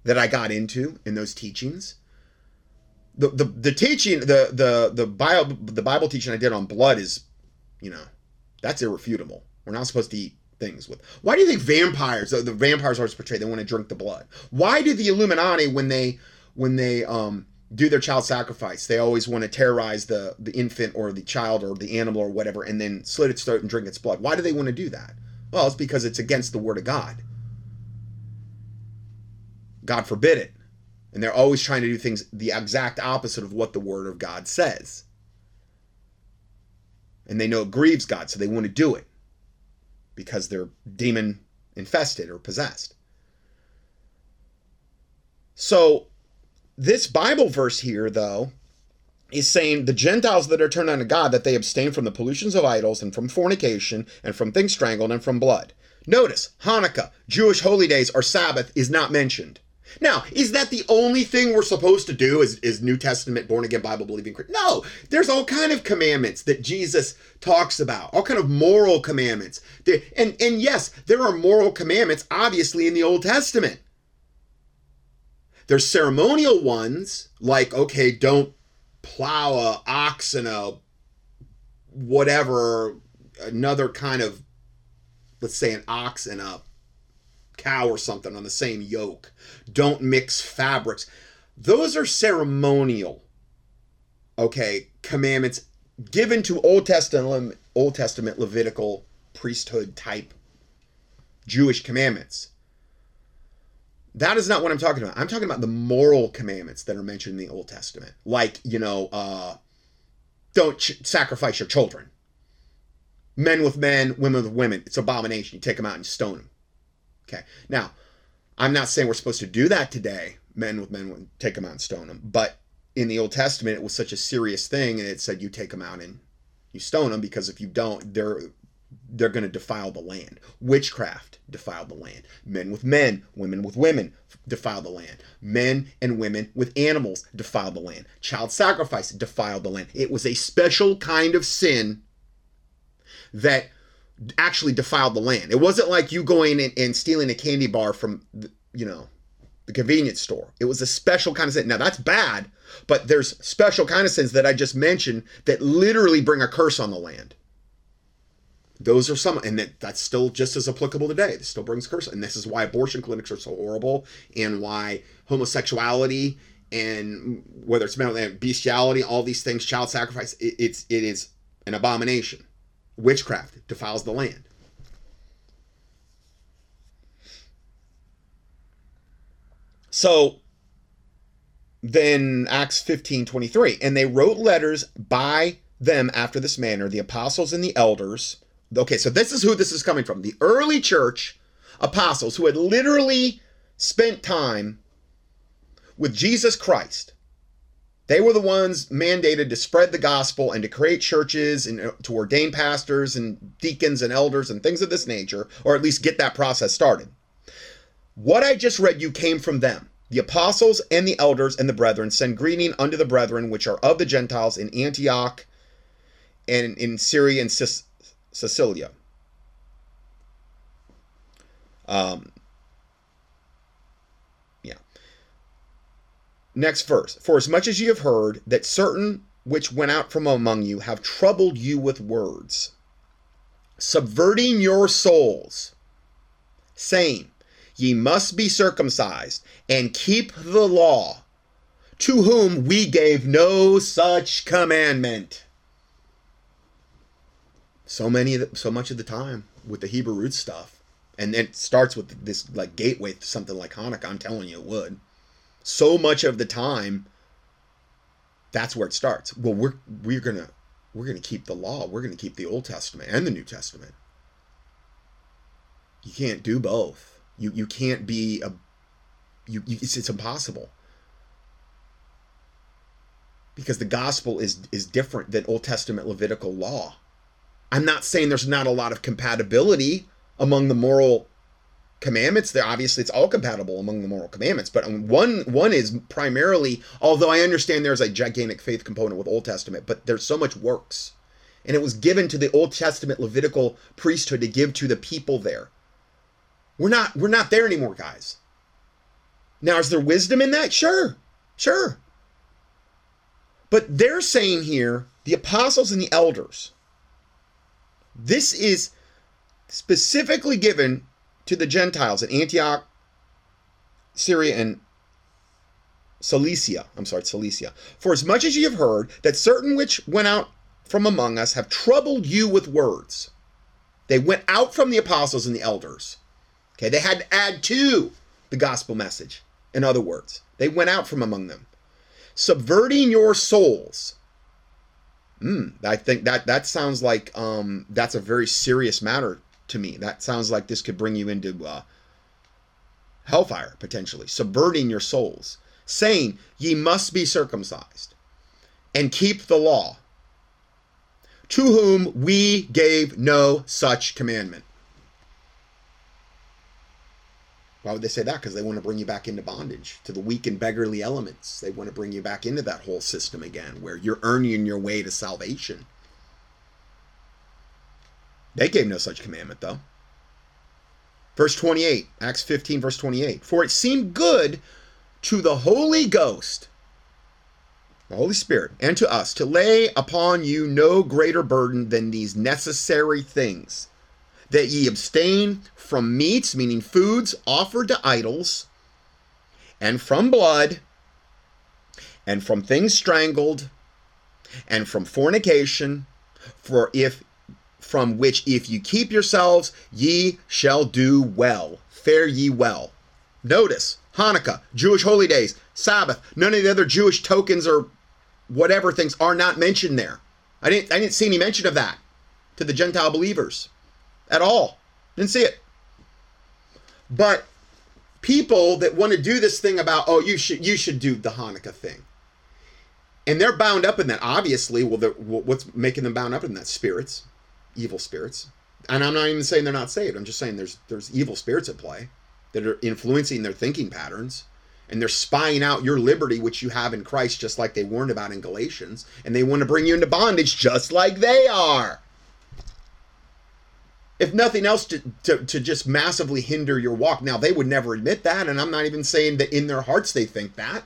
that I got into in those teachings. The, the, the teaching the the the Bible the Bible teaching I did on blood is, you know, that's irrefutable. We're not supposed to eat things with. Why do you think vampires the, the vampires are portrayed? They want to drink the blood. Why do the Illuminati when they when they um do their child sacrifice. They always want to terrorize the the infant or the child or the animal or whatever, and then slit its throat and drink its blood. Why do they want to do that? Well, it's because it's against the word of God. God forbid it. And they're always trying to do things the exact opposite of what the word of God says. And they know it grieves God, so they want to do it because they're demon infested or possessed. So this Bible verse here, though, is saying the Gentiles that are turned unto God, that they abstain from the pollutions of idols and from fornication and from things strangled and from blood. Notice, Hanukkah, Jewish holy days, or Sabbath is not mentioned. Now, is that the only thing we're supposed to do is, as New Testament born again Bible believing? No, there's all kind of commandments that Jesus talks about, all kind of moral commandments. And and yes, there are moral commandments obviously in the Old Testament. There's ceremonial ones like okay, don't plow a ox and a whatever another kind of let's say an ox and a cow or something on the same yoke. Don't mix fabrics. Those are ceremonial okay commandments given to Old Testament Old Testament Levitical priesthood type Jewish commandments. That is not what I'm talking about. I'm talking about the moral commandments that are mentioned in the Old Testament. Like, you know, uh, don't ch- sacrifice your children. Men with men, women with women. It's abomination. You take them out and stone them. Okay. Now, I'm not saying we're supposed to do that today. Men with men, take them out and stone them. But in the Old Testament, it was such a serious thing, and it said you take them out and you stone them because if you don't, they're they're going to defile the land. Witchcraft defiled the land. Men with men, women with women defile the land. Men and women with animals defile the land. Child sacrifice defiled the land. It was a special kind of sin that actually defiled the land. It wasn't like you going and, and stealing a candy bar from, you know, the convenience store. It was a special kind of sin. Now that's bad, but there's special kind of sins that I just mentioned that literally bring a curse on the land. Those are some, and that, that's still just as applicable today. This still brings curse, and this is why abortion clinics are so horrible, and why homosexuality and whether it's mental bestiality, all these things, child sacrifice, it, it's it is an abomination. Witchcraft defiles the land. So then Acts 15 23, and they wrote letters by them after this manner, the apostles and the elders. Okay, so this is who this is coming from. The early church apostles who had literally spent time with Jesus Christ. They were the ones mandated to spread the gospel and to create churches and uh, to ordain pastors and deacons and elders and things of this nature, or at least get that process started. What I just read you came from them. The apostles and the elders and the brethren send greeting unto the brethren which are of the Gentiles in Antioch and in Syria and Cilicia. Um, yeah. Next verse. For as much as ye have heard that certain which went out from among you have troubled you with words, subverting your souls, saying, Ye must be circumcised and keep the law, to whom we gave no such commandment. So many, the, so much of the time with the Hebrew root stuff, and it starts with this like gateway to something like Hanukkah. I'm telling you, it would. So much of the time, that's where it starts. Well, we're we're gonna we're gonna keep the law. We're gonna keep the Old Testament and the New Testament. You can't do both you you can't be a you, you it's, it's impossible because the gospel is is different than Old Testament Levitical law. I'm not saying there's not a lot of compatibility among the moral commandments. There obviously it's all compatible among the moral commandments, but one one is primarily. Although I understand there's a gigantic faith component with Old Testament, but there's so much works, and it was given to the Old Testament Levitical priesthood to give to the people there. We're not we're not there anymore, guys. Now, is there wisdom in that? Sure. Sure. But they're saying here, the apostles and the elders, this is specifically given to the Gentiles in Antioch, Syria, and Cilicia. I'm sorry, Cilicia. For as much as ye have heard that certain which went out from among us have troubled you with words, they went out from the apostles and the elders Okay, they had to add to the gospel message. In other words, they went out from among them, subverting your souls. Hmm, I think that that sounds like um, that's a very serious matter to me. That sounds like this could bring you into uh, hellfire potentially, subverting your souls, saying ye must be circumcised and keep the law, to whom we gave no such commandment. Why would they say that? Because they want to bring you back into bondage to the weak and beggarly elements. They want to bring you back into that whole system again where you're earning your way to salvation. They gave no such commandment, though. Verse 28, Acts 15, verse 28. For it seemed good to the Holy Ghost, the Holy Spirit, and to us to lay upon you no greater burden than these necessary things that ye abstain from meats, meaning foods offered to idols, and from blood, and from things strangled, and from fornication, for if from which if you keep yourselves, ye shall do well. Fare ye well. Notice Hanukkah, Jewish holy days, Sabbath, none of the other Jewish tokens or whatever things are not mentioned there. I didn't I didn't see any mention of that to the Gentile believers at all. Didn't see it. But people that want to do this thing about, oh, you should you should do the Hanukkah thing, and they're bound up in that. Obviously, well, what's making them bound up in that? Spirits, evil spirits. and I'm not even saying they're not saved. I'm just saying there's there's evil spirits at play that are influencing their thinking patterns and they're spying out your liberty which you have in Christ just like they warned about in Galatians and they want to bring you into bondage just like they are. If nothing else to, to, to just massively hinder your walk. Now they would never admit that and I'm not even saying that in their hearts they think that.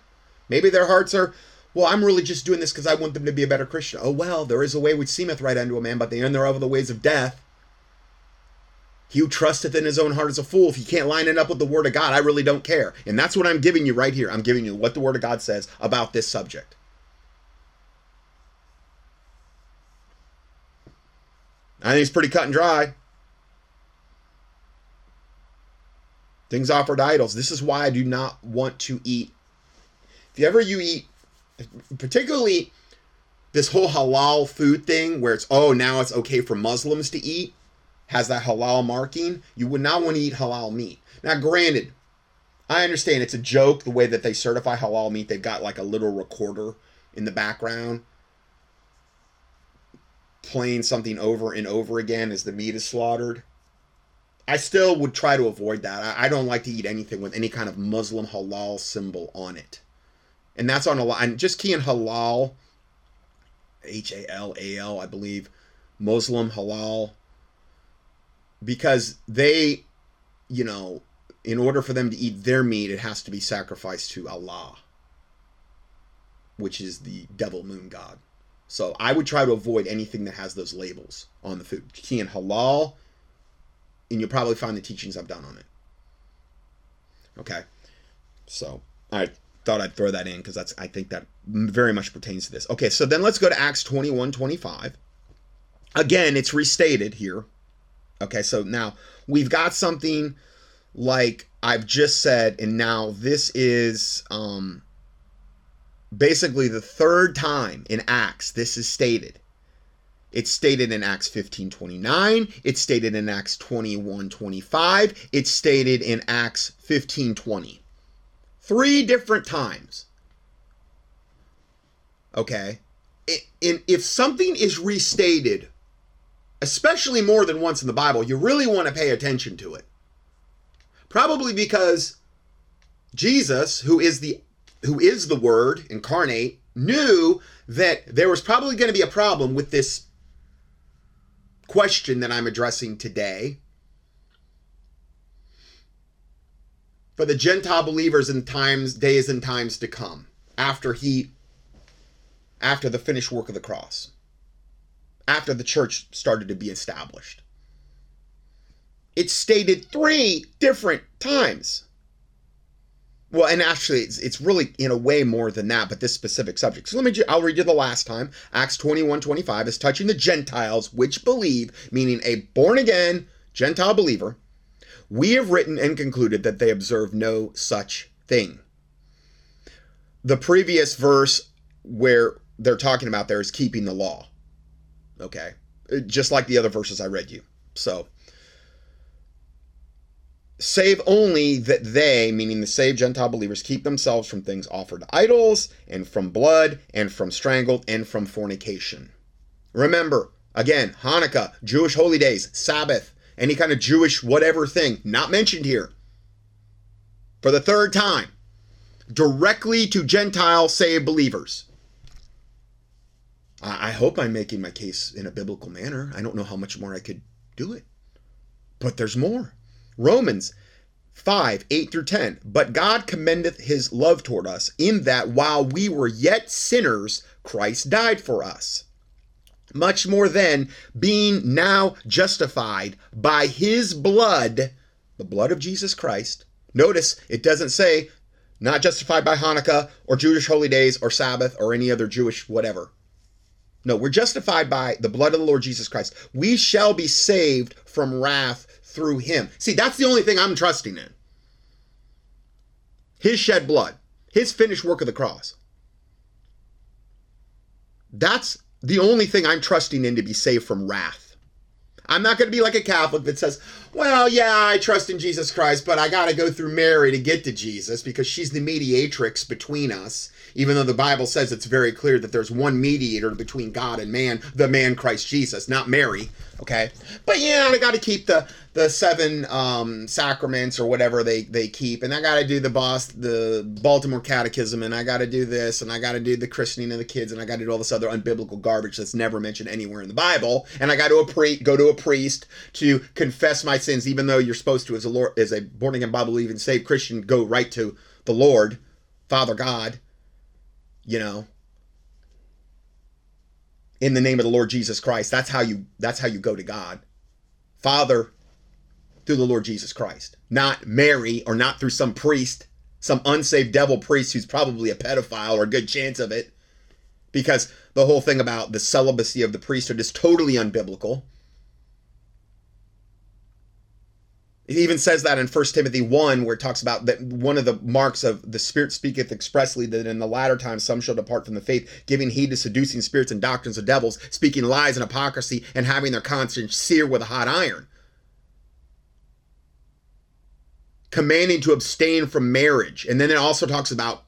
Maybe their hearts are well, I'm really just doing this because I want them to be a better Christian. Oh well, there is a way which seemeth right unto a man, but the end thereof are the ways of death. He who trusteth in his own heart is a fool. If you can't line it up with the word of God, I really don't care. And that's what I'm giving you right here. I'm giving you what the word of God says about this subject. I think it's pretty cut and dry. Things offered idols. This is why I do not want to eat. If you ever you eat, particularly this whole halal food thing where it's oh now it's okay for Muslims to eat has that halal marking, you would not want to eat halal meat. Now, granted, I understand it's a joke the way that they certify halal meat. They've got like a little recorder in the background playing something over and over again as the meat is slaughtered. I still would try to avoid that. I, don't like to eat anything with any kind of Muslim halal symbol on it. And that's on a lot. And just key in halal, H A L A L, I believe, Muslim halal because they, you know, in order for them to eat their meat, it has to be sacrificed to Allah, which is the devil moon god. So I would try to avoid anything that has those labels on the food. Key in halal, and you'll probably find the teachings I've done on it. Okay. So I thought I'd throw that in because that's I think that very much pertains to this. Okay, so then let's go to Acts 21, 25. Again, it's restated here Okay, so now we've got something like I've just said, and now this is um, basically the third time in Acts this is stated. It's stated in Acts 15 29. It's stated in Acts 21 25. It's stated in Acts 15 20. Three different times. Okay? In, if something is restated especially more than once in the Bible, you really want to pay attention to it. Probably because Jesus, who is the who is the word incarnate, knew that there was probably going to be a problem with this question that I'm addressing today. For the Gentile believers in times, days and times to come, after he after the finished work of the cross after the church started to be established. It's stated three different times. Well, and actually, it's, it's really in a way more than that, but this specific subject. So let me, I'll read you the last time. Acts 21 25 is touching the Gentiles which believe, meaning a born again Gentile believer. We have written and concluded that they observe no such thing. The previous verse where they're talking about there is keeping the law. Okay. Just like the other verses I read you. So, save only that they, meaning the saved Gentile believers, keep themselves from things offered to idols, and from blood, and from strangled, and from fornication. Remember, again, Hanukkah, Jewish holy days, Sabbath, any kind of Jewish whatever thing, not mentioned here. For the third time, directly to Gentile saved believers. I hope I'm making my case in a biblical manner. I don't know how much more I could do it. But there's more. Romans 5 8 through 10. But God commendeth his love toward us, in that while we were yet sinners, Christ died for us. Much more then, being now justified by his blood, the blood of Jesus Christ. Notice it doesn't say not justified by Hanukkah or Jewish holy days or Sabbath or any other Jewish whatever. No, we're justified by the blood of the Lord Jesus Christ. We shall be saved from wrath through him. See, that's the only thing I'm trusting in. His shed blood, his finished work of the cross. That's the only thing I'm trusting in to be saved from wrath. I'm not going to be like a Catholic that says, well, yeah, I trust in Jesus Christ, but I got to go through Mary to get to Jesus because she's the mediatrix between us even though the Bible says it's very clear that there's one mediator between God and man, the man Christ Jesus, not Mary. Okay, but yeah, I got to keep the the seven um, sacraments or whatever they they keep, and I got to do the boss the Baltimore Catechism, and I got to do this, and I got to do the christening of the kids, and I got to do all this other unbiblical garbage that's never mentioned anywhere in the Bible, and I got to a pre- go to a priest to confess my sins, even though you're supposed to as a Lord as a born again Bible believing saved Christian go right to the Lord, Father God, you know in the name of the Lord Jesus Christ. That's how you that's how you go to God. Father through the Lord Jesus Christ. Not Mary or not through some priest, some unsaved devil priest who's probably a pedophile or a good chance of it. Because the whole thing about the celibacy of the priesthood is totally unbiblical. It even says that in 1 Timothy 1, where it talks about that one of the marks of the Spirit speaketh expressly that in the latter times some shall depart from the faith, giving heed to seducing spirits and doctrines of devils, speaking lies and hypocrisy, and having their conscience seared with a hot iron. Commanding to abstain from marriage. And then it also talks about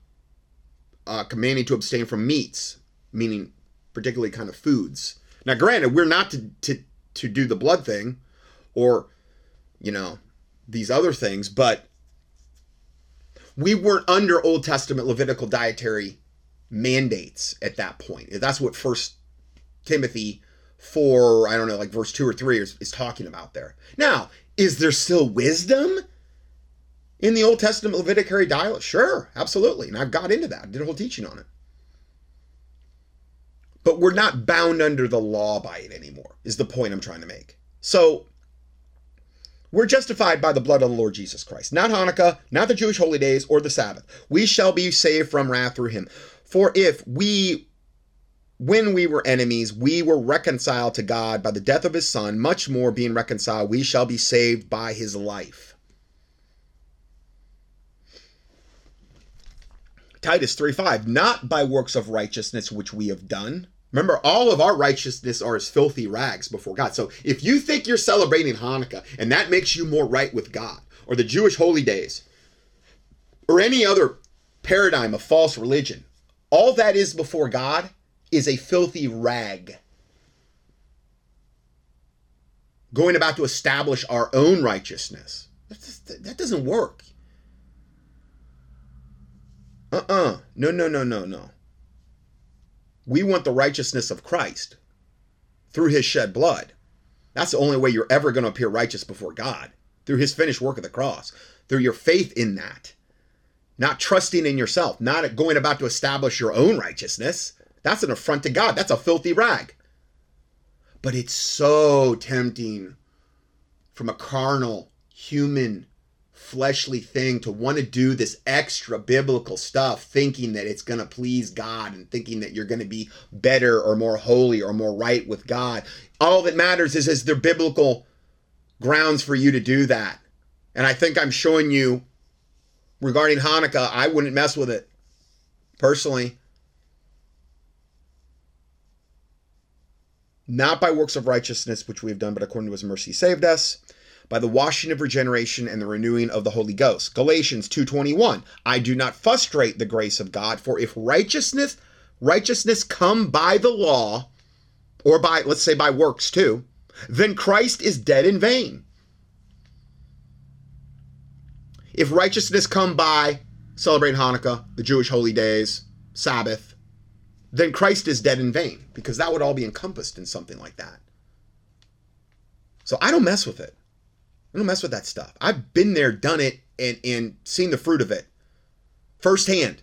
uh, commanding to abstain from meats, meaning particularly kind of foods. Now, granted, we're not to, to, to do the blood thing or, you know, these other things, but we weren't under Old Testament Levitical dietary mandates at that point. That's what First Timothy four, I don't know, like verse two or three is, is talking about there. Now, is there still wisdom in the Old Testament Levitical diet? Sure, absolutely. And I've got into that. I did a whole teaching on it. But we're not bound under the law by it anymore, is the point I'm trying to make. So we're justified by the blood of the Lord Jesus Christ, not Hanukkah, not the Jewish holy days, or the Sabbath. We shall be saved from wrath through him. For if we, when we were enemies, we were reconciled to God by the death of his Son, much more being reconciled, we shall be saved by his life. Titus 3 5, not by works of righteousness which we have done, Remember, all of our righteousness are as filthy rags before God. So if you think you're celebrating Hanukkah and that makes you more right with God, or the Jewish holy days, or any other paradigm of false religion, all that is before God is a filthy rag. Going about to establish our own righteousness. That doesn't work. Uh uh-uh. uh. No, no, no, no, no. We want the righteousness of Christ through his shed blood. That's the only way you're ever going to appear righteous before God, through his finished work of the cross, through your faith in that. Not trusting in yourself, not going about to establish your own righteousness. That's an affront to God. That's a filthy rag. But it's so tempting from a carnal, human fleshly thing to want to do this extra biblical stuff thinking that it's going to please God and thinking that you're going to be better or more holy or more right with God. All that matters is is there biblical grounds for you to do that. And I think I'm showing you regarding Hanukkah, I wouldn't mess with it personally. Not by works of righteousness which we have done, but according to his mercy saved us by the washing of regeneration and the renewing of the Holy Ghost. Galatians 2:21. I do not frustrate the grace of God, for if righteousness righteousness come by the law or by let's say by works too, then Christ is dead in vain. If righteousness come by celebrating Hanukkah, the Jewish holy days, Sabbath, then Christ is dead in vain because that would all be encompassed in something like that. So I don't mess with it. I don't mess with that stuff. I've been there, done it, and and seen the fruit of it firsthand.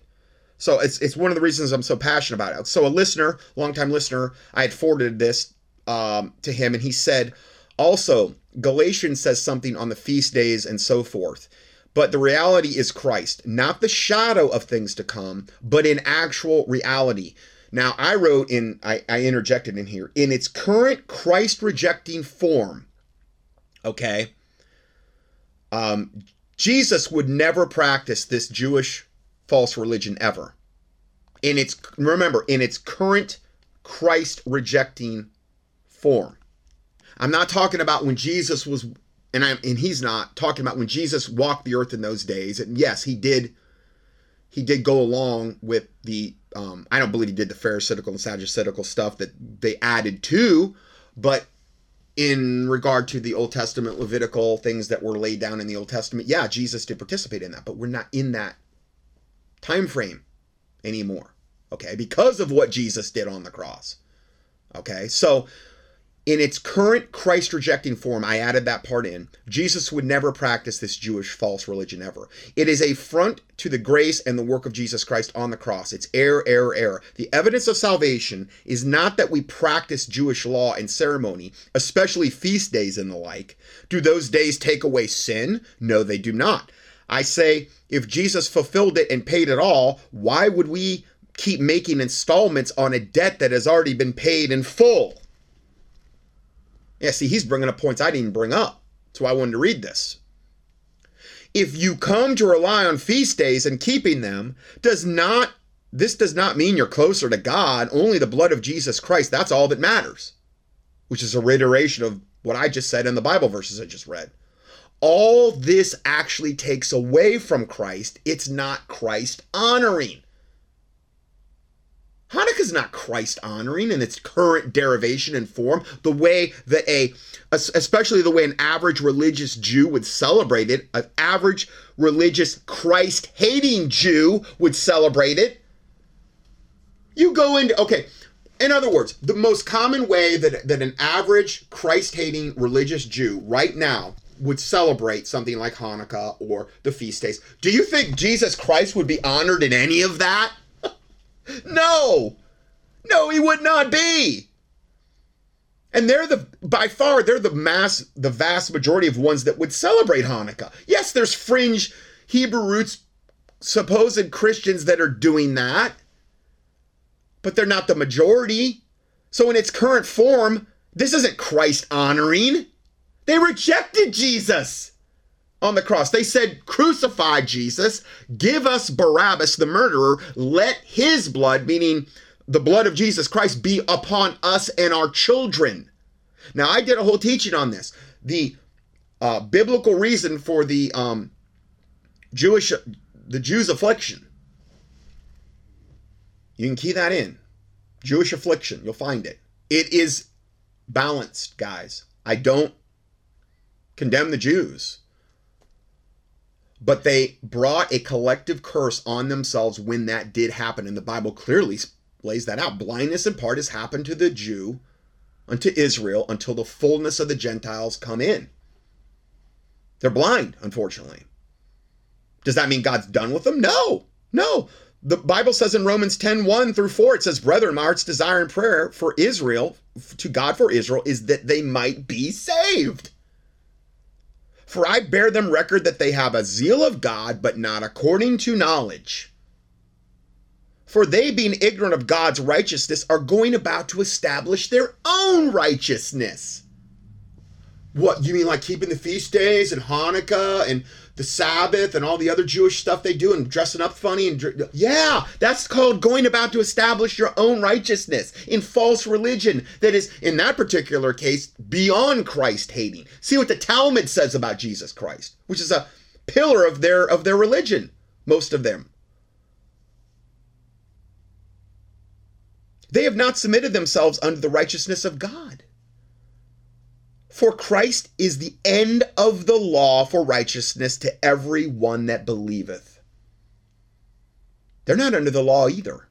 So it's it's one of the reasons I'm so passionate about it. So a listener, longtime listener, I had forwarded this um, to him, and he said, also Galatians says something on the feast days and so forth. But the reality is Christ, not the shadow of things to come, but in actual reality. Now, I wrote in, I, I interjected in here, in its current Christ rejecting form, okay, um, Jesus would never practice this Jewish false religion ever. In its remember, in its current Christ rejecting form. I'm not talking about when Jesus was and I'm and he's not talking about when Jesus walked the earth in those days. And yes, he did he did go along with the um, I don't believe he did the Pharisaical and Sadduceical stuff that they added to, but in regard to the Old Testament Levitical things that were laid down in the Old Testament, yeah, Jesus did participate in that, but we're not in that time frame anymore. Okay, because of what Jesus did on the cross. Okay, so in its current Christ rejecting form, I added that part in. Jesus would never practice this Jewish false religion ever. It is a front to the grace and the work of Jesus Christ on the cross. It's error, error, error. The evidence of salvation is not that we practice Jewish law and ceremony, especially feast days and the like. Do those days take away sin? No, they do not. I say, if Jesus fulfilled it and paid it all, why would we keep making installments on a debt that has already been paid in full? Yeah, see, he's bringing up points I didn't bring up. That's why I wanted to read this. If you come to rely on feast days and keeping them, does not this does not mean you're closer to God. Only the blood of Jesus Christ, that's all that matters. Which is a reiteration of what I just said in the Bible verses I just read. All this actually takes away from Christ. It's not Christ honoring. Hanukkah is not Christ honoring in its current derivation and form, the way that a, especially the way an average religious Jew would celebrate it, an average religious Christ hating Jew would celebrate it. You go into, okay, in other words, the most common way that, that an average Christ hating religious Jew right now would celebrate something like Hanukkah or the feast days. Do you think Jesus Christ would be honored in any of that? No, no, he would not be. And they're the by far they're the mass the vast majority of ones that would celebrate Hanukkah. Yes, there's fringe Hebrew roots supposed Christians that are doing that, but they're not the majority. So in its current form, this isn't Christ honoring. They rejected Jesus on the cross. They said, Crucify Jesus, give us Barabbas, the murderer, let his blood, meaning the blood of Jesus Christ, be upon us and our children. Now, I did a whole teaching on this. The uh, biblical reason for the um, Jewish, the Jews' affliction. You can key that in. Jewish affliction, you'll find it. It is balanced, guys. I don't condemn the Jews but they brought a collective curse on themselves when that did happen. And the Bible clearly lays that out. Blindness in part has happened to the Jew, unto Israel, until the fullness of the Gentiles come in. They're blind, unfortunately. Does that mean God's done with them? No, no. The Bible says in Romans 10 1 through 4, it says, Brethren, my heart's desire and prayer for Israel, to God for Israel, is that they might be saved. For I bear them record that they have a zeal of God, but not according to knowledge. For they, being ignorant of God's righteousness, are going about to establish their own righteousness. What, you mean like keeping the feast days and Hanukkah and the Sabbath and all the other Jewish stuff they do and dressing up funny and yeah, that's called going about to establish your own righteousness in false religion that is in that particular case beyond Christ hating. See what the Talmud says about Jesus Christ, which is a pillar of their of their religion, most of them. They have not submitted themselves unto the righteousness of God. For Christ is the end of the law for righteousness to every one that believeth. They're not under the law either.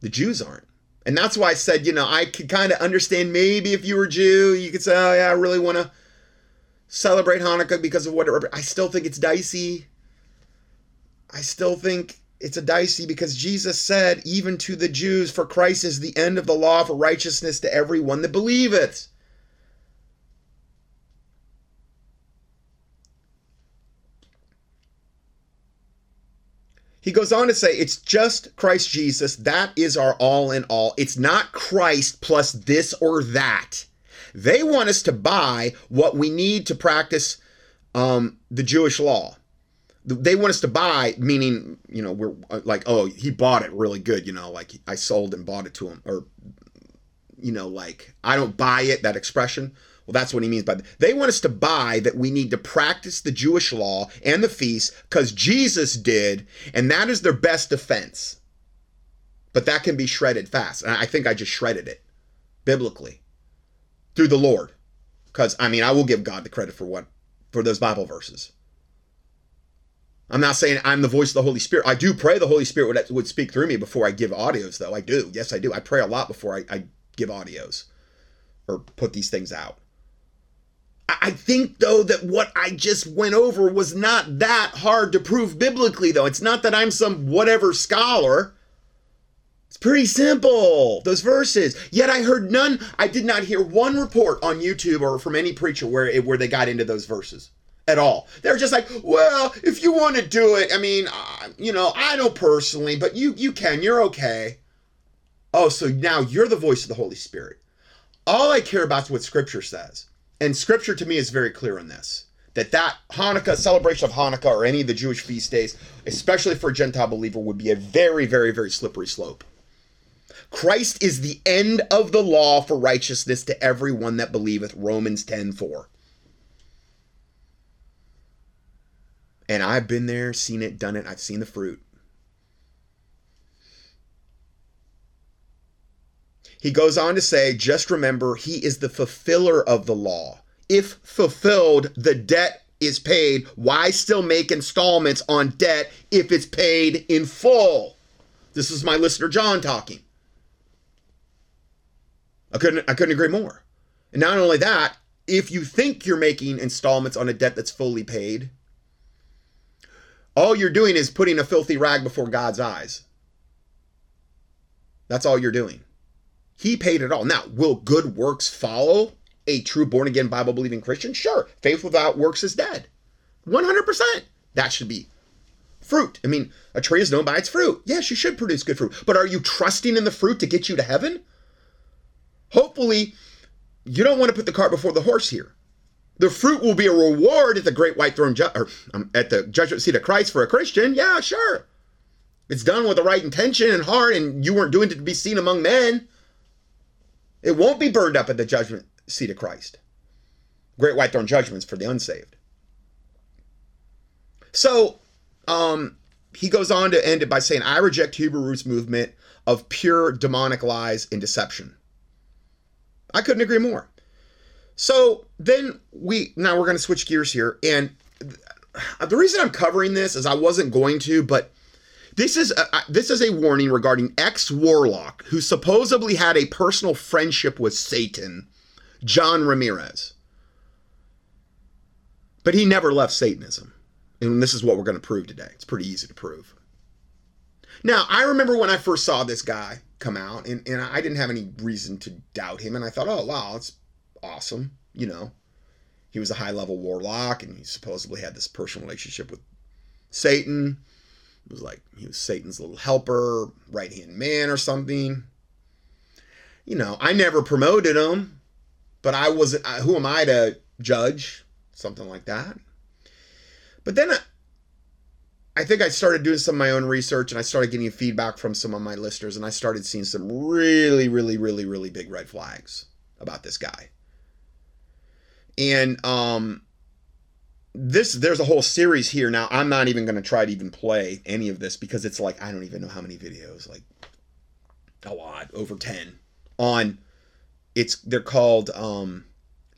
The Jews aren't. And that's why I said, you know, I could kind of understand maybe if you were Jew, you could say, oh, yeah, I really want to celebrate Hanukkah because of what I still think it's dicey. I still think it's a dicey because Jesus said, even to the Jews, for Christ is the end of the law for righteousness to every one that believeth. He goes on to say, it's just Christ Jesus. That is our all in all. It's not Christ plus this or that. They want us to buy what we need to practice um, the Jewish law. They want us to buy, meaning, you know, we're uh, like, oh, he bought it really good, you know, like I sold and bought it to him. Or, you know, like, I don't buy it, that expression. Well, that's what he means by that. They want us to buy that we need to practice the Jewish law and the feast because Jesus did, and that is their best defense. But that can be shredded fast. And I think I just shredded it biblically through the Lord. Because I mean, I will give God the credit for what for those Bible verses. I'm not saying I'm the voice of the Holy Spirit. I do pray the Holy Spirit would, would speak through me before I give audios, though. I do. Yes, I do. I pray a lot before I, I give audios or put these things out. I think, though, that what I just went over was not that hard to prove biblically, though. It's not that I'm some whatever scholar. It's pretty simple, those verses. Yet I heard none, I did not hear one report on YouTube or from any preacher where, it, where they got into those verses at all. They're just like, well, if you want to do it, I mean, uh, you know, I don't personally, but you you can. You're okay. Oh, so now you're the voice of the Holy Spirit. All I care about is what Scripture says, and Scripture to me is very clear on this. That that Hanukkah celebration of Hanukkah or any of the Jewish feast days, especially for a Gentile believer, would be a very, very, very slippery slope. Christ is the end of the law for righteousness to everyone that believeth. Romans 10 4. And I've been there, seen it, done it. I've seen the fruit. He goes on to say, just remember, he is the fulfiller of the law. If fulfilled, the debt is paid. Why still make installments on debt if it's paid in full? This is my listener John talking. I couldn't I couldn't agree more. And not only that, if you think you're making installments on a debt that's fully paid, all you're doing is putting a filthy rag before God's eyes. That's all you're doing. He paid it all. Now, will good works follow a true born again Bible believing Christian? Sure. Faith without works is dead. 100%. That should be fruit. I mean, a tree is known by its fruit. Yes, you should produce good fruit. But are you trusting in the fruit to get you to heaven? Hopefully, you don't want to put the cart before the horse here. The fruit will be a reward at the great white throne ju- or um, at the judgment seat of Christ for a Christian. Yeah, sure. It's done with the right intention and heart, and you weren't doing it to be seen among men. It won't be burned up at the judgment seat of Christ. Great white throne judgments for the unsaved. So, um, he goes on to end it by saying, I reject Hebrew roots movement of pure demonic lies and deception. I couldn't agree more. So then we now we're going to switch gears here, and the reason I'm covering this is I wasn't going to, but this is a, this is a warning regarding ex warlock who supposedly had a personal friendship with Satan, John Ramirez. But he never left Satanism. And this is what we're going to prove today. It's pretty easy to prove. Now, I remember when I first saw this guy come out, and, and I didn't have any reason to doubt him. And I thought, oh, wow, it's awesome. You know, he was a high level warlock and he supposedly had this personal relationship with Satan. It was like he was Satan's little helper, right hand man or something. You know, I never promoted him, but I wasn't, who am I to judge? Something like that. But then I, I think I started doing some of my own research and I started getting feedback from some of my listeners and I started seeing some really, really, really, really big red flags about this guy and um this there's a whole series here. Now i'm not even going to try to even play any of this because it's like i don't even know how many videos like a lot over 10 on it's they're called um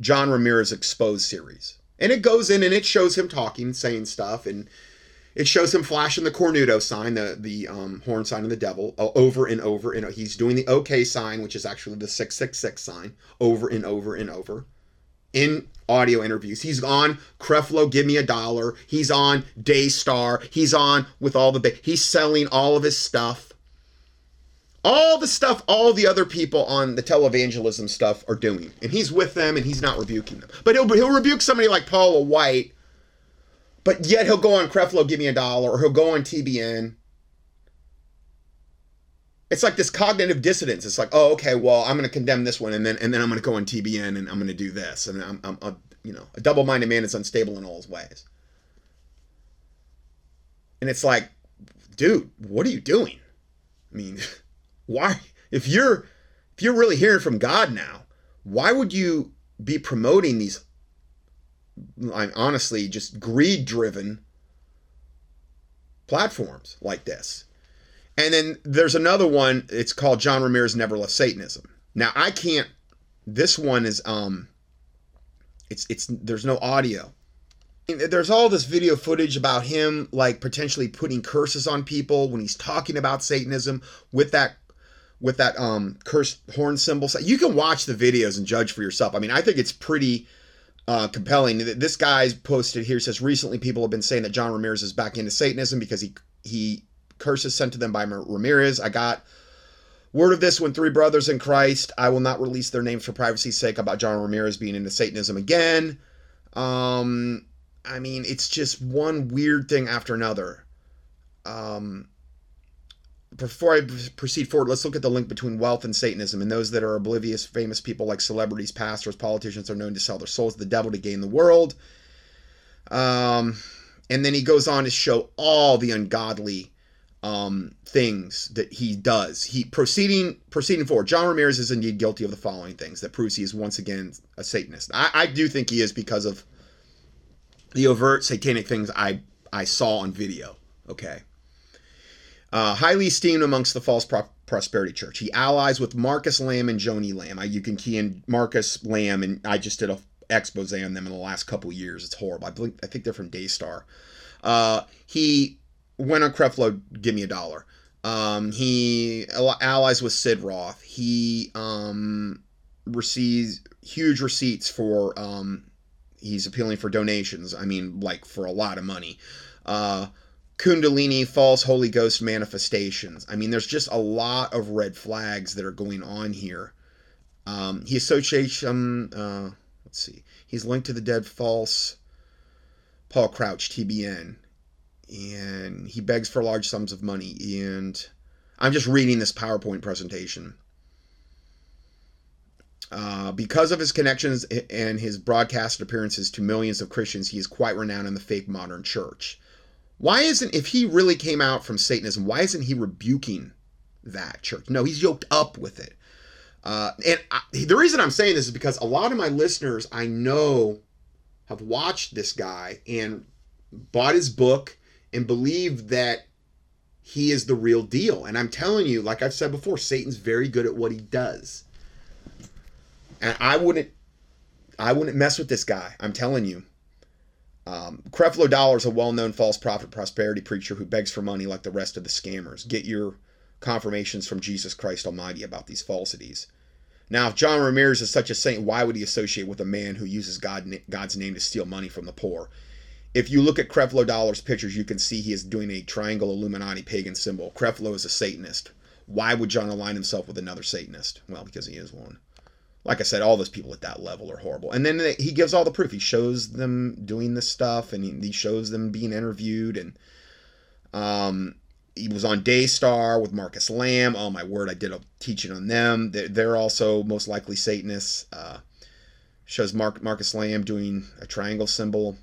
john ramirez exposed series. And it goes in and it shows him talking saying stuff and it shows him flashing the cornuto sign the the um, horn sign of the devil over and over and he's doing the okay sign which is actually the 666 sign over and over and over in audio interviews. He's on Creflo Give Me a Dollar. He's on Daystar. He's on with all the he's selling all of his stuff. All the stuff all the other people on the televangelism stuff are doing. And he's with them and he's not rebuking them. But he'll he'll rebuke somebody like Paula White. But yet he'll go on Creflo Give Me a Dollar or he'll go on TBN it's like this cognitive dissonance. It's like, oh, okay, well, I'm going to condemn this one, and then and then I'm going to go on TBN and I'm going to do this, and I'm, I'm you know, a double-minded man is unstable in all his ways. And it's like, dude, what are you doing? I mean, (laughs) why? If you're if you're really hearing from God now, why would you be promoting these? I'm honestly just greed-driven platforms like this. And then there's another one. It's called John Ramirez Never Left Satanism. Now I can't. This one is um. It's it's there's no audio. There's all this video footage about him like potentially putting curses on people when he's talking about Satanism with that with that um cursed horn symbol. So You can watch the videos and judge for yourself. I mean, I think it's pretty uh, compelling. This guy's posted here says recently people have been saying that John Ramirez is back into Satanism because he he curses sent to them by Ramirez. I got word of this when three brothers in Christ. I will not release their names for privacy's sake about John Ramirez being into Satanism again. Um, I mean, it's just one weird thing after another. Um, before I proceed forward, let's look at the link between wealth and Satanism. And those that are oblivious, famous people like celebrities, pastors, politicians are known to sell their souls to the devil to gain the world. Um, and then he goes on to show all the ungodly um, things that he does. He proceeding proceeding forward. John Ramirez is indeed guilty of the following things that proves he is once again a Satanist. I, I do think he is because of the overt satanic things I I saw on video. Okay. Uh, highly esteemed amongst the false pro- prosperity church. He allies with Marcus Lamb and Joni Lamb. I, you can key in Marcus Lamb, and I just did a expose on them in the last couple years. It's horrible. I, believe, I think they're from Daystar. Uh, he went on Creflo, give me a dollar. Um, he allies with Sid Roth. He um, receives huge receipts for. Um, he's appealing for donations. I mean, like for a lot of money. Uh, Kundalini, false Holy Ghost manifestations. I mean, there's just a lot of red flags that are going on here. Um, he associates um, uh, let's see, he's linked to the dead false Paul Crouch, TBN and he begs for large sums of money. And I'm just reading this PowerPoint presentation. Uh, because of his connections and his broadcast appearances to millions of Christians, he is quite renowned in the fake modern church. Why isn't, if he really came out from Satanism, why isn't he rebuking that church? No, he's yoked up with it. Uh, and I, the reason I'm saying this is because a lot of my listeners I know have watched this guy and bought his book and believe that he is the real deal. And I'm telling you, like I've said before, Satan's very good at what he does. And I wouldn't I wouldn't mess with this guy. I'm telling you. Um, Creflo Dollar is a well-known false prophet prosperity preacher who begs for money like the rest of the scammers. Get your confirmations from Jesus Christ Almighty about these falsities. Now, if John Ramirez is such a saint, why would he associate with a man who uses God, God's name to steal money from the poor? If you look at Creflo Dollar's pictures, you can see he is doing a triangle Illuminati pagan symbol. Creflo is a Satanist. Why would John align himself with another Satanist? Well, because he is one. Like I said, all those people at that level are horrible. And then he gives all the proof. He shows them doing this stuff, and he shows them being interviewed. And um, he was on Daystar with Marcus Lamb. Oh my word, I did a teaching on them. They're, they're also most likely Satanists. Uh, shows Mark Marcus Lamb doing a triangle symbol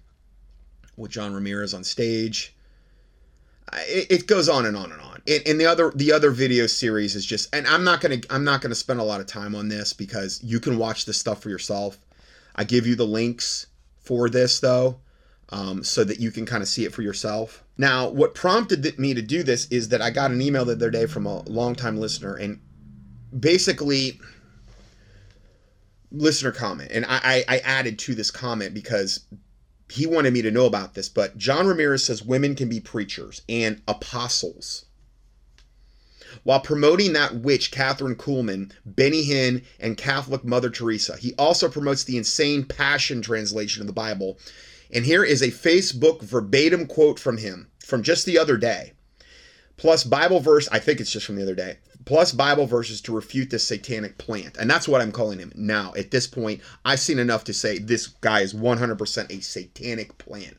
with John Ramirez on stage. It, it goes on and on and on. And, and the other the other video series is just, and I'm not gonna I'm not gonna spend a lot of time on this because you can watch this stuff for yourself. I give you the links for this though, um, so that you can kind of see it for yourself. Now, what prompted me to do this is that I got an email the other day from a longtime listener, and basically listener comment and I, I, added to this comment because he wanted me to know about this, but John Ramirez says women can be preachers and apostles. While promoting that witch, Kathryn Kuhlman, Benny Hinn, and Catholic Mother Teresa, he also promotes the insane Passion translation of the Bible. And here is a Facebook verbatim quote from him from just the other day. Plus, Bible verse, I think it's just from the other day plus Bible verses to refute this satanic plant. And that's what I'm calling him now. At this point, I've seen enough to say this guy is 100% a satanic plant.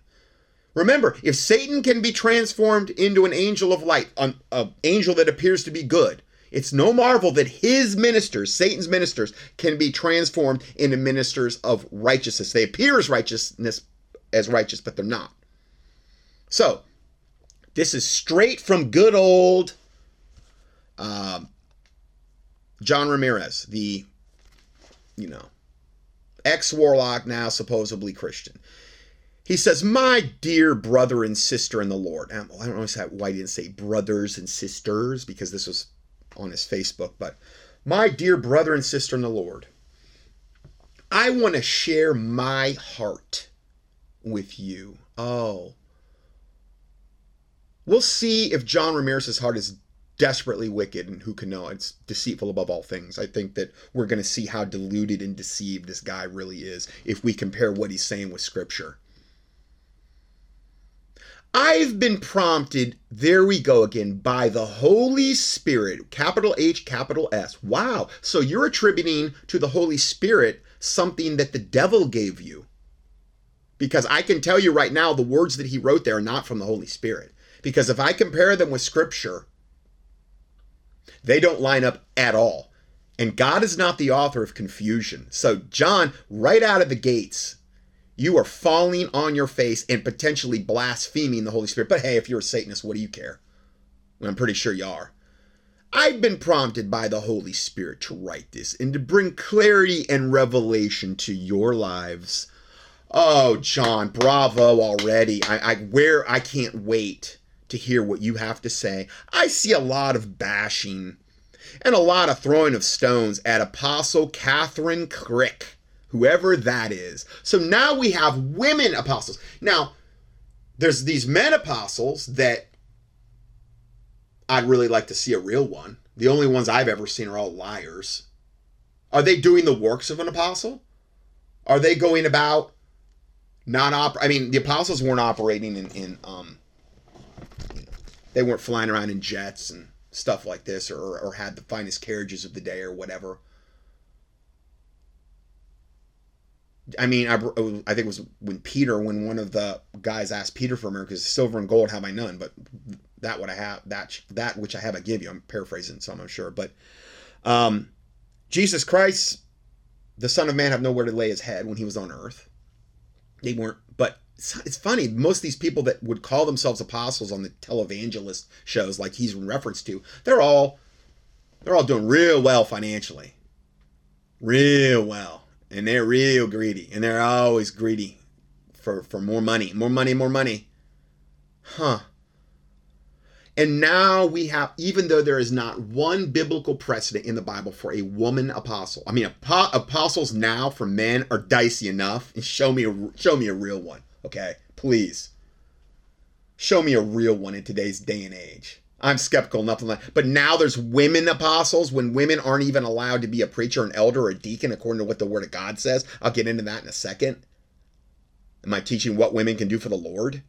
Remember, if Satan can be transformed into an angel of light, an, an angel that appears to be good, it's no marvel that his ministers, Satan's ministers, can be transformed into ministers of righteousness. They appear as righteousness as righteous, but they're not. So, this is straight from good old um, John Ramirez, the, you know, ex warlock, now supposedly Christian. He says, My dear brother and sister in the Lord. I don't know why he didn't say brothers and sisters because this was on his Facebook, but my dear brother and sister in the Lord. I want to share my heart with you. Oh. We'll see if John Ramirez's heart is desperately wicked and who can know it's deceitful above all things. I think that we're going to see how deluded and deceived this guy really is if we compare what he's saying with scripture. I've been prompted there we go again by the holy spirit capital h capital s. Wow. So you're attributing to the holy spirit something that the devil gave you. Because i can tell you right now the words that he wrote there are not from the holy spirit. Because if i compare them with scripture they don't line up at all. And God is not the author of confusion. So, John, right out of the gates, you are falling on your face and potentially blaspheming the Holy Spirit. But hey, if you're a Satanist, what do you care? I'm pretty sure you are. I've been prompted by the Holy Spirit to write this and to bring clarity and revelation to your lives. Oh, John, bravo already. I, I where I can't wait to hear what you have to say. I see a lot of bashing and a lot of throwing of stones at Apostle Kathryn Krick, whoever that is. So now we have women apostles. Now, there's these men apostles that I'd really like to see a real one. The only ones I've ever seen are all liars. Are they doing the works of an apostle? Are they going about not op? I mean, the apostles weren't operating in, in um, they weren't flying around in jets and stuff like this or, or had the finest carriages of the day or whatever. I mean, I, I think it was when Peter, when one of the guys asked Peter for miracles, silver and gold have I none, but that what I have, that that which I have I give you. I'm paraphrasing some, I'm sure, but um, Jesus Christ, the Son of Man, have nowhere to lay his head when he was on earth. They weren't, but it's funny. Most of these people that would call themselves apostles on the televangelist shows, like he's in reference to, they're all they're all doing real well financially, real well, and they're real greedy, and they're always greedy for for more money, more money, more money. Huh. And now we have, even though there is not one biblical precedent in the Bible for a woman apostle. I mean, apostles now for men are dicey enough. and Show me a show me a real one. Okay, please. Show me a real one in today's day and age. I'm skeptical, nothing like But now there's women apostles when women aren't even allowed to be a preacher, an elder, or a deacon, according to what the Word of God says. I'll get into that in a second. Am I teaching what women can do for the Lord?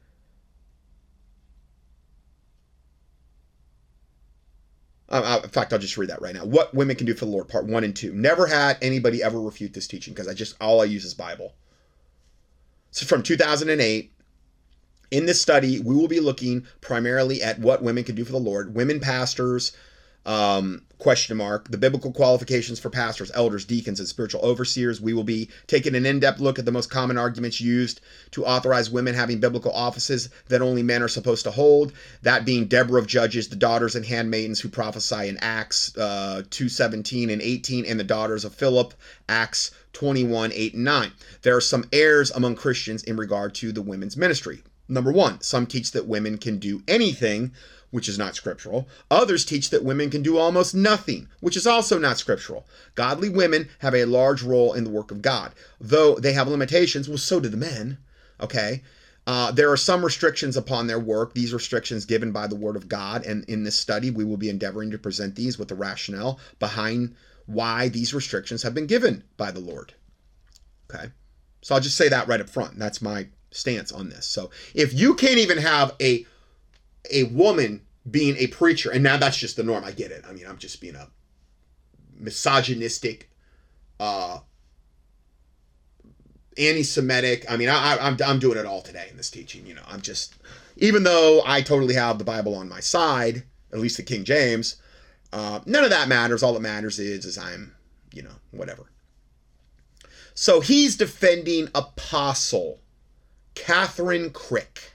Uh, in fact, I'll just read that right now. What women can do for the Lord, part one and two. Never had anybody ever refute this teaching because I just all I use is Bible. So from 2008, in this study, we will be looking primarily at what women can do for the Lord, women pastors, um, question mark, the biblical qualifications for pastors, elders, deacons, and spiritual overseers. We will be taking an in depth look at the most common arguments used to authorize women having biblical offices that only men are supposed to hold. That being Deborah of Judges, the daughters and handmaidens who prophesy in Acts uh, 2 17 and 18, and the daughters of Philip, Acts 21, 8, and 9. There are some errors among Christians in regard to the women's ministry. Number one, some teach that women can do anything, which is not scriptural. Others teach that women can do almost nothing, which is also not scriptural. Godly women have a large role in the work of God, though they have limitations. Well, so do the men. Okay. Uh, there are some restrictions upon their work, these restrictions given by the Word of God. And in this study, we will be endeavoring to present these with the rationale behind why these restrictions have been given by the Lord. Okay. So I'll just say that right up front. That's my stance on this. So if you can't even have a a woman being a preacher, and now that's just the norm, I get it. I mean, I'm just being a misogynistic, uh, anti-Semitic. I mean, I, I'm I'm doing it all today in this teaching. You know, I'm just even though I totally have the Bible on my side, at least the King James. Uh, none of that matters. All that matters is, is I'm, you know, whatever. So he's defending Apostle Kathryn Krick.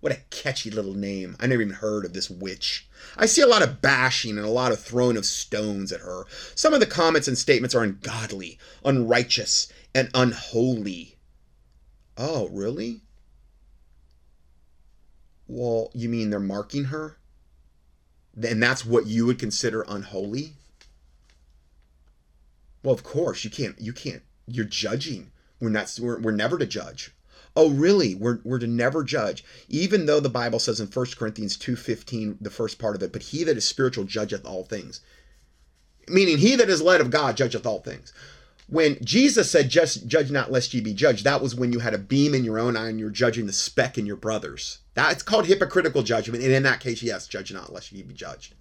What a catchy little name. I never even heard of this witch. I see a lot of bashing and a lot of throwing of stones at her. Some of the comments and statements are ungodly, unrighteous, and unholy. Oh, really? Well, you mean they're marking her? and that's what you would consider unholy well of course you can't you can't you're judging. We're not. We're, we're never to judge. Oh, really? We're, we're to never judge, even though the Bible says in 1 Corinthians 2.15, the first part of it, but he that is spiritual judgeth all things. Meaning he that is led of God judgeth all things. When Jesus said, just judge not lest ye be judged, that was when you had a beam in your own eye and you're judging the speck in your brother's. That's called hypocritical judgment. And in that case, yes, judge not lest ye be judged.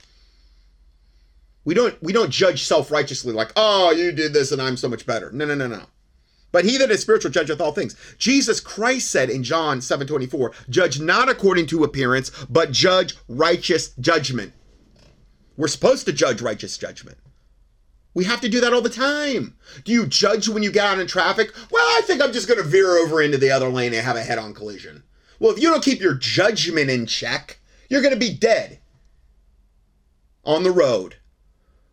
We don't we don't judge self-righteously like, oh, you did this and I'm so much better. No, no, no, no. But he that is spiritual judgeth all things. Jesus Christ said in John 7 24, judge not according to appearance, but judge righteous judgment. We're supposed to judge righteous judgment. We have to do that all the time. Do you judge when you get out in traffic? Well, I think I'm just going to veer over into the other lane and have a head on collision. Well, if you don't keep your judgment in check, you're going to be dead on the road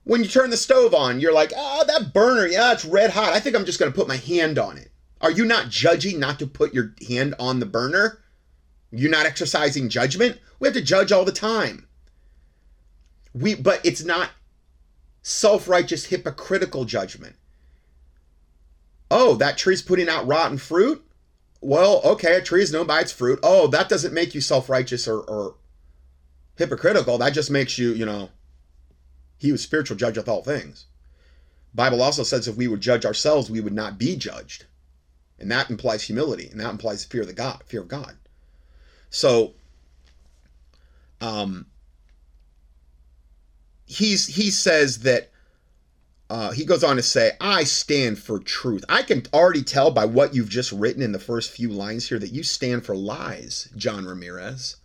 when you turn the stove on, you're like, oh, that burner, yeah, it's red hot. I think I'm just going to put my hand on it. Are you not judging not to put your hand on the burner? You're not exercising judgment? We have to judge all the time. We but it's not self-righteous hypocritical judgment. Oh, that tree's putting out rotten fruit? Well, okay, a tree is known by its fruit. Oh, that doesn't make you self-righteous or, or hypocritical. That just makes you, you know, he was spiritual judge of all things. Bible also says if we would judge ourselves, we would not be judged. And that implies humility, and that implies fear of the God, fear of God. So um he's he says that uh, he goes on to say, I stand for truth. I can already tell by what you've just written in the first few lines here that you stand for lies, John Ramirez.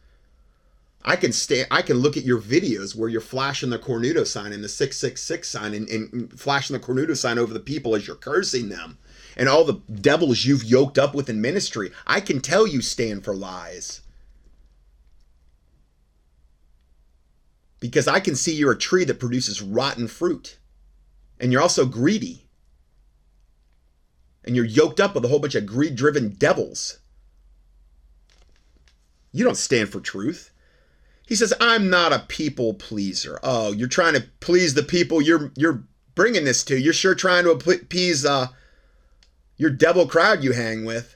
I can stay. I can look at your videos where you're flashing the Cornudo sign and the 666 sign and, and flashing the Cornudo sign over the people as you're cursing them and all the devils you've yoked up with in ministry. I can tell you stand for lies. Because I can see you're a tree that produces rotten fruit. And you're also greedy. And you're yoked up with a whole bunch of greed driven devils. You don't stand for truth. He says, "I'm not a people pleaser." Oh, you're trying to please the people you're you're bringing this to. You're sure trying to appease uh, your devil crowd you hang with.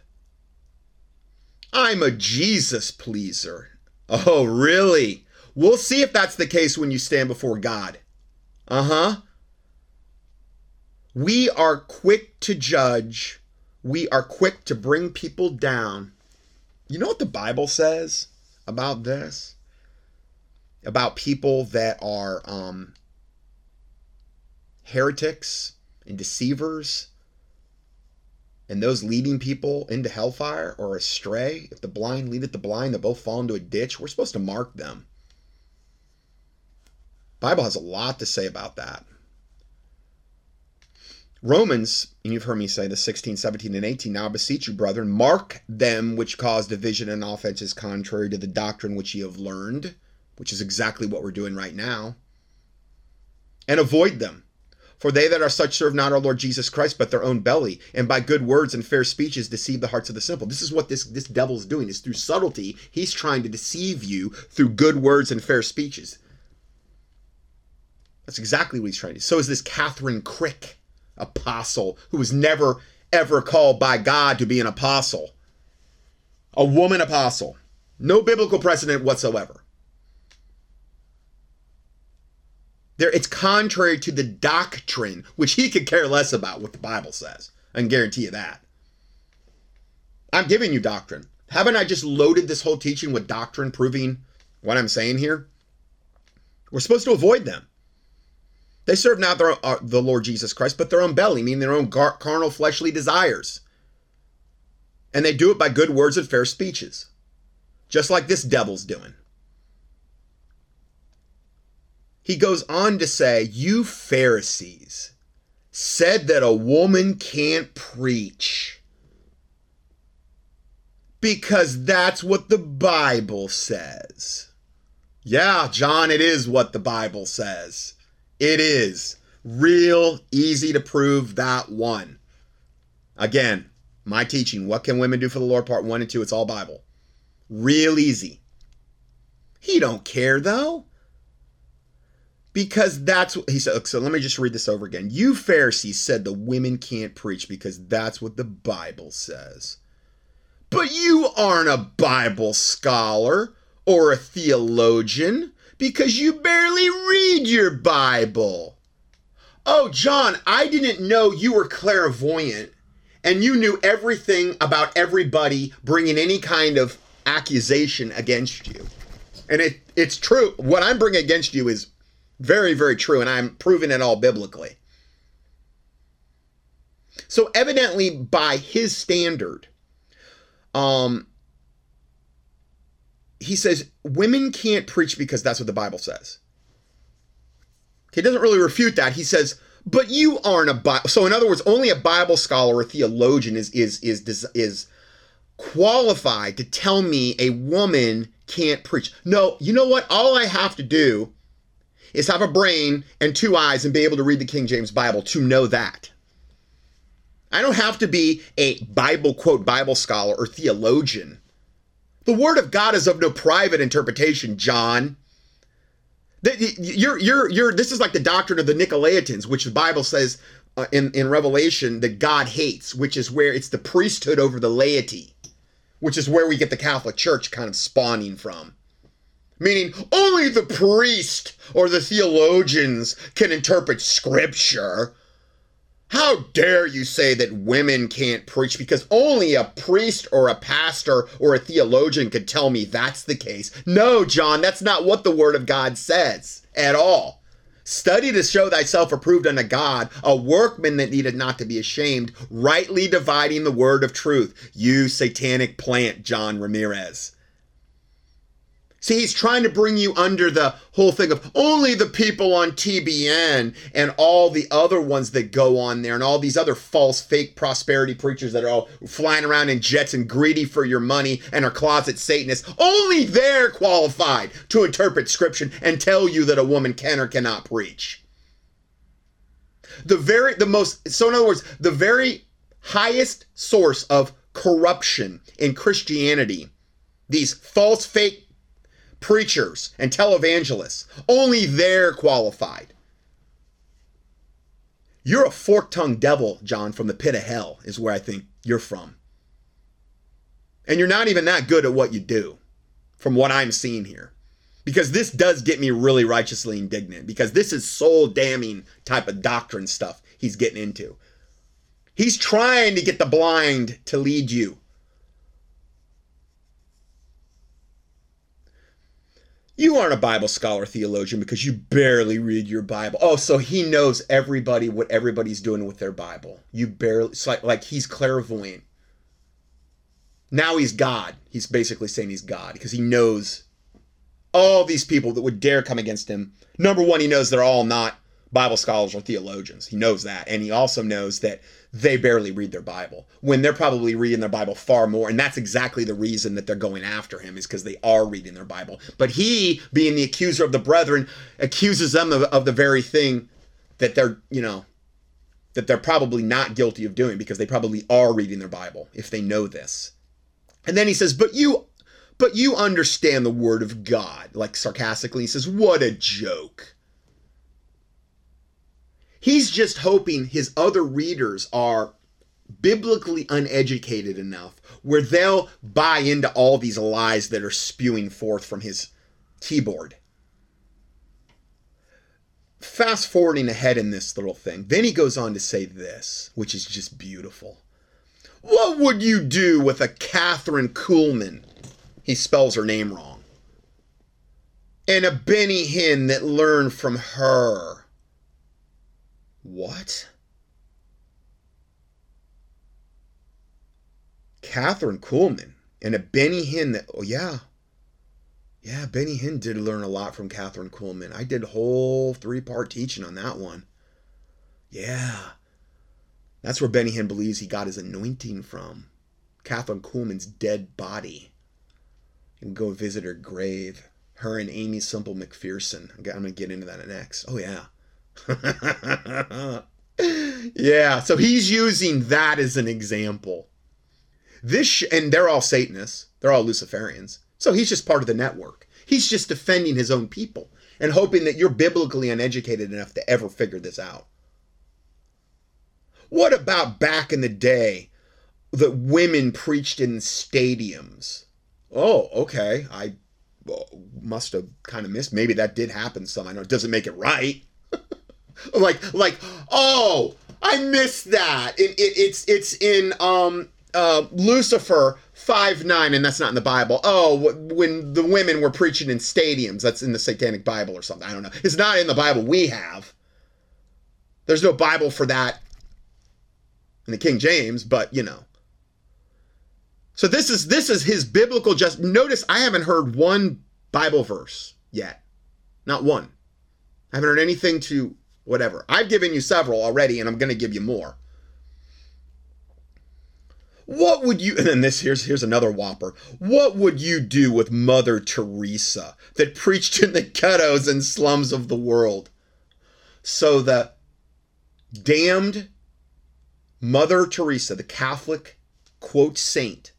I'm a Jesus pleaser. Oh, really? We'll see if that's the case when you stand before God. Uh huh. We are quick to judge. We are quick to bring people down. You know what the Bible says about this? About people that are um, heretics and deceivers and those leading people into hellfire or astray. If the blind leadeth the blind, they both fall into a ditch. We're supposed to mark them. Bible has a lot to say about that. Romans, and you've heard me say the 16, 17, and 18. Now I beseech you, brethren, mark them which cause division and offenses contrary to the doctrine which ye have learned which is exactly what we're doing right now, and avoid them. For they that are such serve not our Lord Jesus Christ, but their own belly, and by good words and fair speeches deceive the hearts of the simple. This is what this, this devil's doing, is through subtlety, he's trying to deceive you through good words and fair speeches. That's exactly what he's trying to do. So is this Kathryn Krick, apostle, who was never, ever called by God to be an apostle. A woman apostle. No biblical precedent whatsoever. There, it's contrary to the doctrine, which he could care less about what the Bible says. I can guarantee you that. I'm giving you doctrine. Haven't I just loaded this whole teaching with doctrine proving what I'm saying here? We're supposed to avoid them. They serve not their, uh, the Lord Jesus Christ, but their own belly, meaning their own gar- carnal fleshly desires. And they do it by good words and fair speeches, just like this devil's doing. He goes on to say, You Pharisees said that a woman can't preach because that's what the Bible says. Yeah, John, it is what the Bible says. It is. Real easy to prove that one. Again, my teaching, What Can Women Do for the Lord, Part 1 and 2, it's all Bible. Real easy. He don't care though. Because that's what he said. So let me just read this over again. You Pharisees said the women can't preach because that's what the Bible says. But you aren't a Bible scholar or a theologian because you barely read your Bible. Oh, John, I didn't know you were clairvoyant and you knew everything about everybody bringing any kind of accusation against you. And it, it's true. What I'm bringing against you is very, very true, and I'm proving it all biblically. So, evidently, by his standard, um, he says women can't preach because that's what the Bible says. He doesn't really refute that. He says, but you aren't a Bible. So, in other words, only a Bible scholar or theologian is is is is qualified to tell me a woman can't preach. No, you know what? All I have to do is have a brain and two eyes and be able to read the King James Bible to know that. I don't have to be a Bible quote Bible scholar or theologian. The Word of God is of no private interpretation, John. You're, you're, you're, this is like the doctrine of the Nicolaitans, which the Bible says uh, in, in Revelation that God hates, which is where it's the priesthood over the laity, which is where we get the Catholic Church kind of spawning from meaning only the priest or the theologians can interpret scripture. How dare you say that women can't preach because only a priest or a pastor or a theologian could tell me that's the case? No, John, that's not what the Word of God says at all. Study to show thyself approved unto God, a workman that needed not to be ashamed, rightly dividing the word of truth. You satanic plant, John Ramirez. See, he's trying to bring you under the whole thing of only the people on TBN and all the other ones that go on there and all these other false, fake prosperity preachers that are all flying around in jets and greedy for your money and are closet Satanists. Only they're qualified to interpret scripture and tell you that a woman can or cannot preach. The very, the most, so in other words, the very highest source of corruption in Christianity, these false, fake preachers and televangelists. Only they're qualified. You're a fork tongued devil, John, from the pit of hell, is where I think you're from. And you're not even that good at what you do, from what I'm seeing here. Because this does get me really righteously indignant, because this is soul damning type of doctrine stuff he's getting into. He's trying to get the blind to lead you You aren't a Bible scholar theologian because you barely read your Bible. Oh, so he knows everybody what everybody's doing with their Bible. You barely it's like like he's clairvoyant. Now he's God. He's basically saying he's God because he knows all these people that would dare come against him. Number one, he knows they're all not Bible scholars or theologians. He knows that. And he also knows that they barely read their Bible when they're probably reading their Bible far more. And that's exactly the reason that they're going after him is because they are reading their Bible. But he, being the accuser of the brethren, accuses them of, of the very thing that they're, you know, that they're probably not guilty of doing because they probably are reading their Bible if they know this. And then he says, But you but you understand the word of God, like sarcastically. He says, What a joke. He's just hoping his other readers are biblically uneducated enough where they'll buy into all these lies that are spewing forth from his keyboard. Fast forwarding ahead in this little thing, then he goes on to say this, which is just beautiful. What would you do with a Kathryn Kuhlman? He spells her name wrong. And a Benny Hinn that learned from her what? Kathryn Kuhlman and a Benny Hinn that, oh, yeah. Yeah, Benny Hinn did learn a lot from Kathryn Kuhlman. I did whole three part teaching on that one. Yeah. That's where Benny Hinn believes he got his anointing from. Kathryn Kuhlman's dead body. Can go visit her grave. Her and Aimee Semple McPherson. I'm going to get into that next. Oh, yeah. (laughs) yeah, so he's using that as an example. This and they're all Satanists. They're all Luciferians. So he's just part of the network. He's just defending his own people. and hoping that you're biblically uneducated enough to ever figure this out. What about back in the day that women preached in stadiums? Oh, okay. I must have kind of missed. Maybe that did happen some. I know it doesn't make it right. Like, like, oh, I missed that. It, it, it's it's in um uh, Lucifer five nine, and that's not in the Bible. Oh, when the women were preaching in stadiums, that's in the Satanic Bible or something. I don't know. It's not in the Bible we have. There's no Bible for that in the King James, but you know. So this is this is his biblical just notice I haven't heard one Bible verse yet. Not one. I haven't heard anything to whatever. I've given you several already and I'm going to give you more. What would you (laughs) and then this here's here's another whopper. What would you do with Mother Teresa that preached in the ghettos and slums of the world? So the damned Mother Teresa, the Catholic quote saint,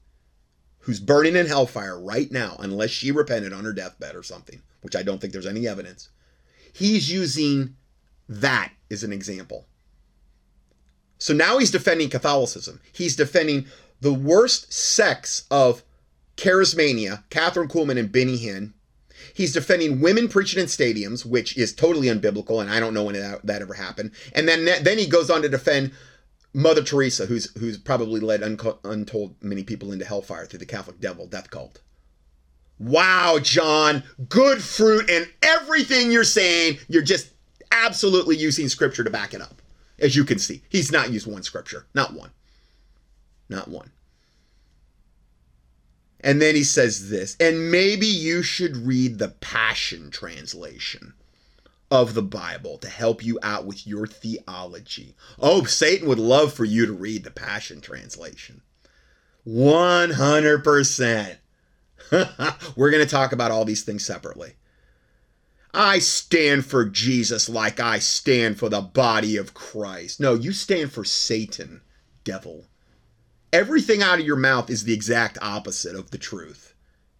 who's burning in hellfire right now, unless she repented on her deathbed or something, which I don't think there's any evidence. He's using that as an example. So now he's defending Catholicism. He's defending the worst sects of charismania, Kathryn Kuhlman and Benny Hinn. He's defending women preaching in stadiums, which is totally unbiblical, and I don't know when that, that ever happened. And then then he goes on to defend Mother Teresa, who's who's probably led unco- untold many people into hellfire through the Catholic devil death cult. Wow, John, good fruit, and everything you're saying, you're just absolutely using scripture to back it up. As you can see, he's not used one scripture, not one. Not one. And then he says this, and maybe you should read the Passion Translation of the Bible to help you out with your theology. Oh, Satan would love for you to read the Passion Translation. 100%. (laughs) We're going to talk about all these things separately. I stand for Jesus like I stand for the body of Christ. No, you stand for Satan, devil. Everything out of your mouth is the exact opposite of the truth.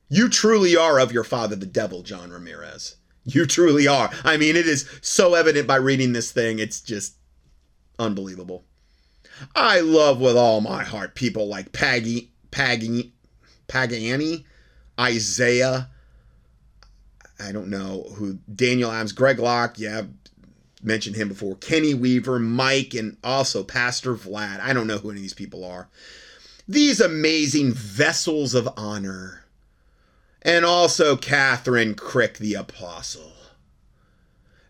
You truly are of your father, the devil, John Ramirez. You truly are. I mean, it is so evident by reading this thing. It's just unbelievable. I love with all my heart people like Paggy, Paggy, Pagani, Isaiah, I don't know who Daniel Adams, Greg Locke, yeah, mentioned him before. Kenny Weaver, Mike, and also Pastor Vlad. I don't know who any of these people are. These amazing vessels of honor. And also Kathryn Krick, the apostle.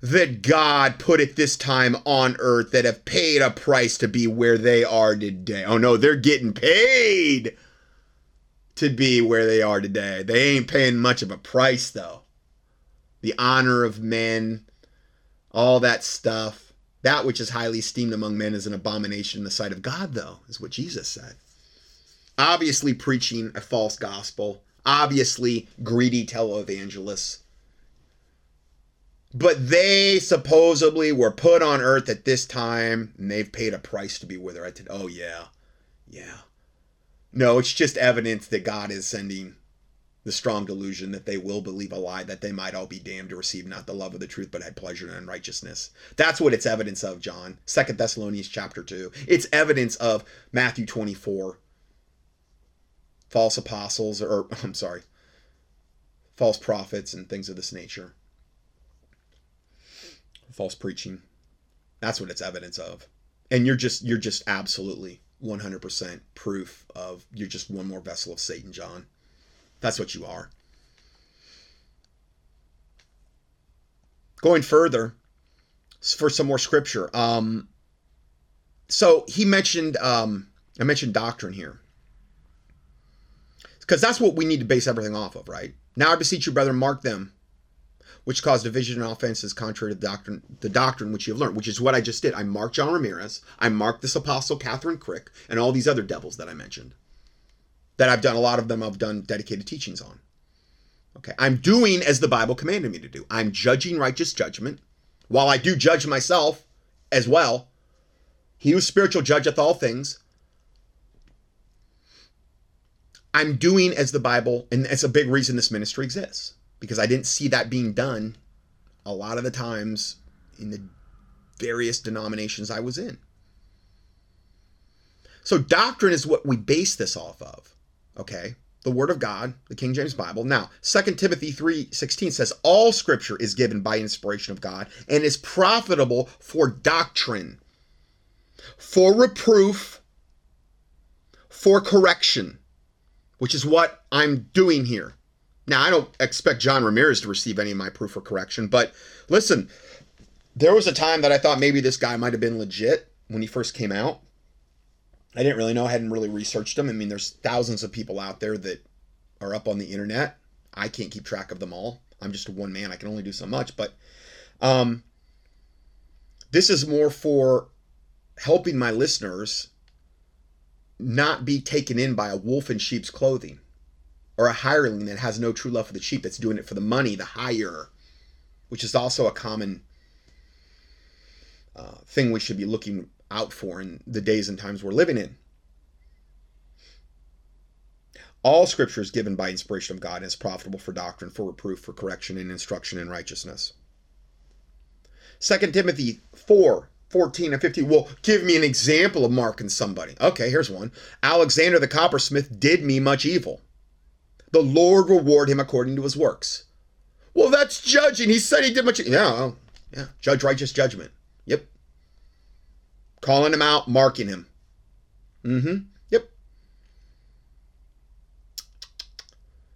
That God put at this time on earth that have paid a price to be where they are today. Oh no, they're getting paid to be where they are today. They ain't paying much of a price though the honor of men, all that stuff. That which is highly esteemed among men is an abomination in the sight of God, though, is what Jesus said. Obviously, preaching a false gospel, obviously, greedy televangelists. But they supposedly were put on earth at this time, and they've paid a price to be with her. I said. Oh, yeah. Yeah. No, it's just evidence that God is sending the strong delusion that they will believe a lie, that they might all be damned to receive not the love of the truth, but had pleasure in unrighteousness. That's what it's evidence of, John. Second Thessalonians chapter 2. It's evidence of Matthew 24. False apostles, or (laughs) I'm sorry, false prophets and things of this nature. False preaching. That's what it's evidence of. And you're just you're just absolutely 100% proof of you're just one more vessel of Satan, John. That's what you are. Going further, for some more scripture. Um, so he mentioned, um, I mentioned doctrine here. Because that's what we need to base everything off of, right? Now I beseech you, brethren, mark them, which cause division and offenses contrary to the doctrine, the doctrine which you have learned, which is what I just did. I marked John Ramirez, I marked this apostle Kathryn Krick, and all these other devils that I mentioned that I've done. A lot of them I've done dedicated teachings on. Okay. I'm doing as the Bible commanded me to do. I'm judging righteous judgment. While I do judge myself as well, he who spiritual judgeth all things. I'm doing as the Bible, and it's a big reason this ministry exists because I didn't see that being done a lot of the times in the various denominations I was in. So doctrine is what we base this off of. Okay? The word of God, the King James Bible. Now, 2 Timothy 3:16 says all scripture is given by inspiration of God and is profitable for doctrine, for reproof, for correction, which is what I'm doing here. Now, I don't expect John Ramirez to receive any of my proof or correction, but listen, there was a time that I thought maybe this guy might have been legit when he first came out. I didn't really know, I hadn't really researched them. I mean, there's thousands of people out there that are up on the internet. I can't keep track of them all. I'm just one man. I can only do so much, but um this is more for helping my listeners not be taken in by a wolf in sheep's clothing or a hireling that has no true love for the sheep that's doing it for the money, the hire, which is also a common uh, thing we should be looking out for in the days and times we're living in. All scripture is given by inspiration of God and is profitable for doctrine, for reproof, for correction, and instruction in righteousness. 2 Timothy 4 14 and 15. Well, give me an example of marking somebody. Okay, here's one. Alexander the coppersmith did me much evil. The Lord reward him according to his works. Well, that's judging. He said he did much. Yeah, yeah. Judge righteous judgment. Calling him out, marking him. Mm-hmm. Yep.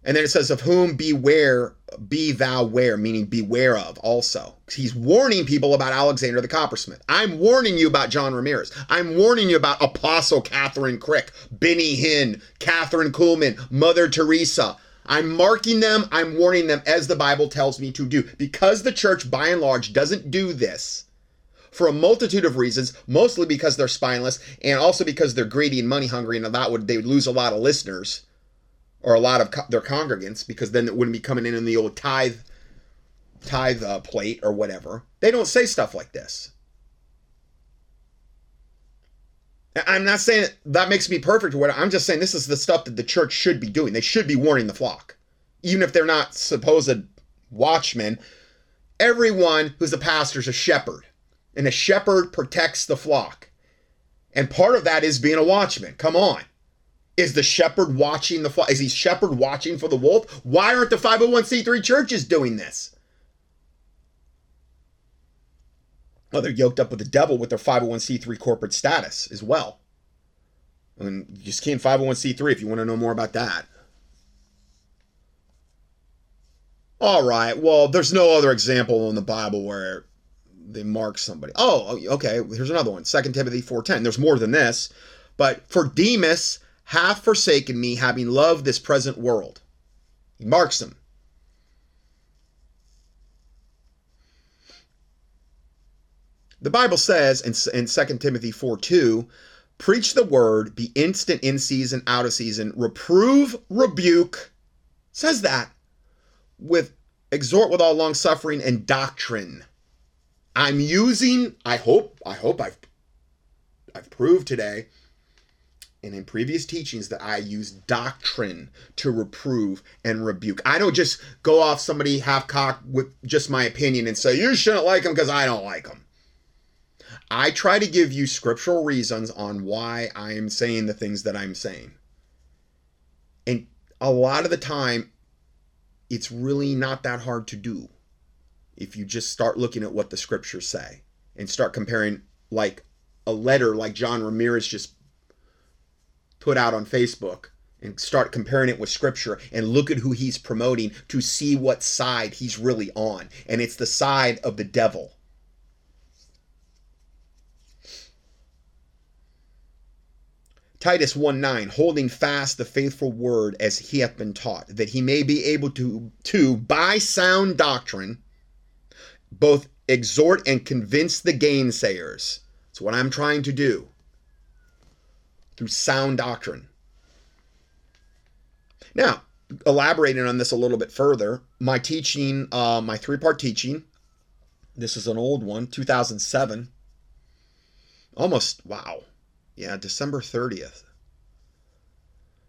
And then it says, Of whom beware, be thou ware, meaning beware of also. He's warning people about Alexander the coppersmith. I'm warning you about John Ramirez. I'm warning you about Apostle Kathryn Krick, Benny Hinn, Kathryn Kuhlman, Mother Teresa. I'm marking them, I'm warning them as the Bible tells me to do. Because the church, by and large, doesn't do this for a multitude of reasons, mostly because they're spineless and also because they're greedy and money hungry, and that would they would lose a lot of listeners or a lot of co- their congregants because then it wouldn't be coming in in the old tithe tithe uh, plate or whatever. They don't say stuff like this. I'm not saying that makes me perfect or whatever. I'm just saying this is the stuff that the church should be doing. They should be warning the flock. Even if they're not supposed watchmen, everyone who's a pastor is a shepherd. And a shepherd protects the flock. And part of that is being a watchman. Come on. Is the shepherd watching the flock? Is he shepherd watching for the wolf? Why aren't the 501c3 churches doing this? Well, they're yoked up with the devil with their 501c3 corporate status as well. And you just can't 501c3 if you want to know more about that. All right. Well, there's no other example in the Bible where they mark somebody. Oh, oh, okay. Here's another one. 2 Timothy 4:10. There's more than this. But for Demas hath forsaken me, having loved this present world. He marks them. The Bible says in, in 2 Timothy 4 2, preach the word, be instant in season, out of season, reprove, rebuke, says that, with exhort with all long suffering and doctrine. I'm using, I hope, I hope I've I've proved today and in previous teachings that I use doctrine to reprove and rebuke. I don't just go off somebody half cocked with just my opinion and say, you shouldn't like them because I don't like them. I try to give you scriptural reasons on why I am saying the things that I'm saying. And a lot of the time, it's really not that hard to do if you just start looking at what the scriptures say and start comparing, like a letter like John Ramirez just put out on Facebook and start comparing it with scripture and look at who he's promoting to see what side he's really on. And it's the side of the devil. Titus 1 9, holding fast the faithful word as he hath been taught, that he may be able to, to by sound doctrine, both exhort and convince the gainsayers. That's what I'm trying to do through sound doctrine. Now, elaborating on this a little bit further, my teaching, uh, my three part teaching, this is an old one, 2007. Almost, wow, yeah, December 30th.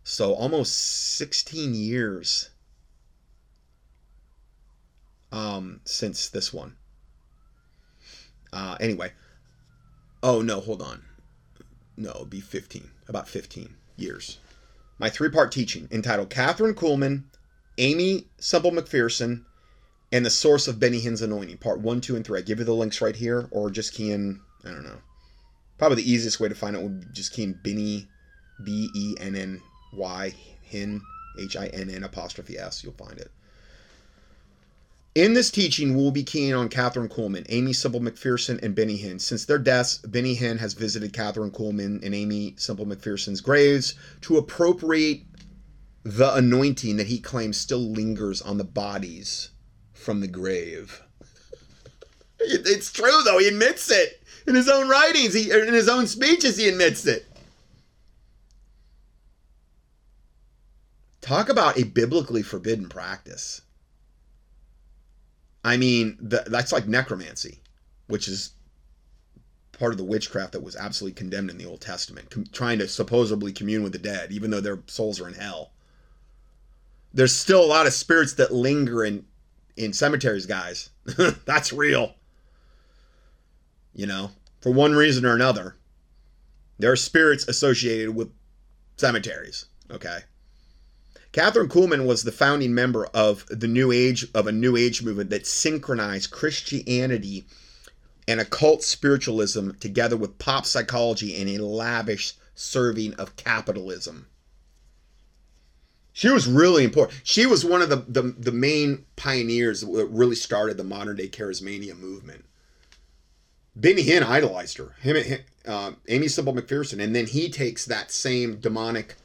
So almost 16 years um, since this one. Uh, anyway. Oh, no, hold on. No, it'd be 15. About 15 years. My three part teaching entitled Kathryn Kuhlman, Aimee Semple McPherson, and the Source of Benny Hinn's Anointing, part one, two, and three. I give you the links right here, or just key in, I don't know. Probably the easiest way to find it would be just key in Benny, B E N N Y, Hinn, H I N N apostrophe S. You'll find it. In this teaching, we'll be keying on Kathryn Kuhlman, Aimee Semple McPherson, and Benny Hinn. Since their deaths, Benny Hinn has visited Kathryn Kuhlman and Aimee Semple McPherson's graves to appropriate the anointing that he claims still lingers on the bodies from the grave. (laughs) It's true, though. He admits it in his own writings, he, in his own speeches, he admits it. Talk about a biblically forbidden practice. I mean, the, that's like necromancy, which is part of the witchcraft that was absolutely condemned in the Old Testament, com- trying to supposedly commune with the dead, even though their souls are in hell. There's still a lot of spirits that linger in in cemeteries, guys. (laughs) that's real. You know, for one reason or another, there are spirits associated with cemeteries. Okay. Kathryn Kuhlman was the founding member of the New Age of a New Age movement that synchronized Christianity and occult spiritualism together with pop psychology and a lavish serving of capitalism. She was really important. She was one of the, the, the main pioneers that really started the modern day charismania movement. Benny Hinn idolized her, him, uh, Aimee Semple McPherson, and then he takes that same demonic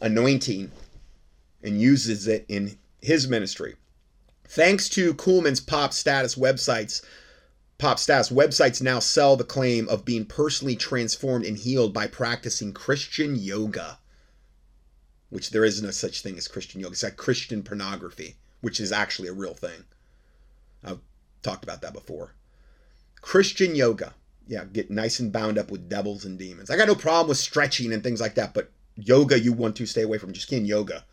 anointing and uses it in his ministry. Thanks to Kuhlman's pop status websites, pop status websites now sell the claim of being personally transformed and healed by practicing Christian yoga, which there is no such thing as Christian yoga. It's like Christian pornography, which is actually a real thing. I've talked about that before. Christian yoga. Yeah, get nice and bound up with devils and demons. I got no problem with stretching and things like that, but yoga you want to stay away from. Just in yoga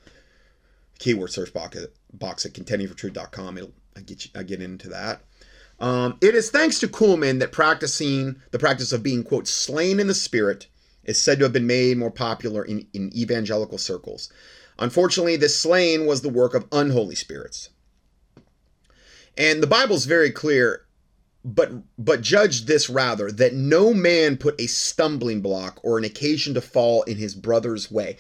keyword search box at, box at contendingfortruth.com. It'll I get you, I get into that. Um, it is thanks to Kuhlman that practicing the practice of being quote slain in the spirit is said to have been made more popular in, in evangelical circles. Unfortunately, this slaying was the work of unholy spirits. And the Bible's very clear, but but judge this rather that no man put a stumbling block or an occasion to fall in his brother's way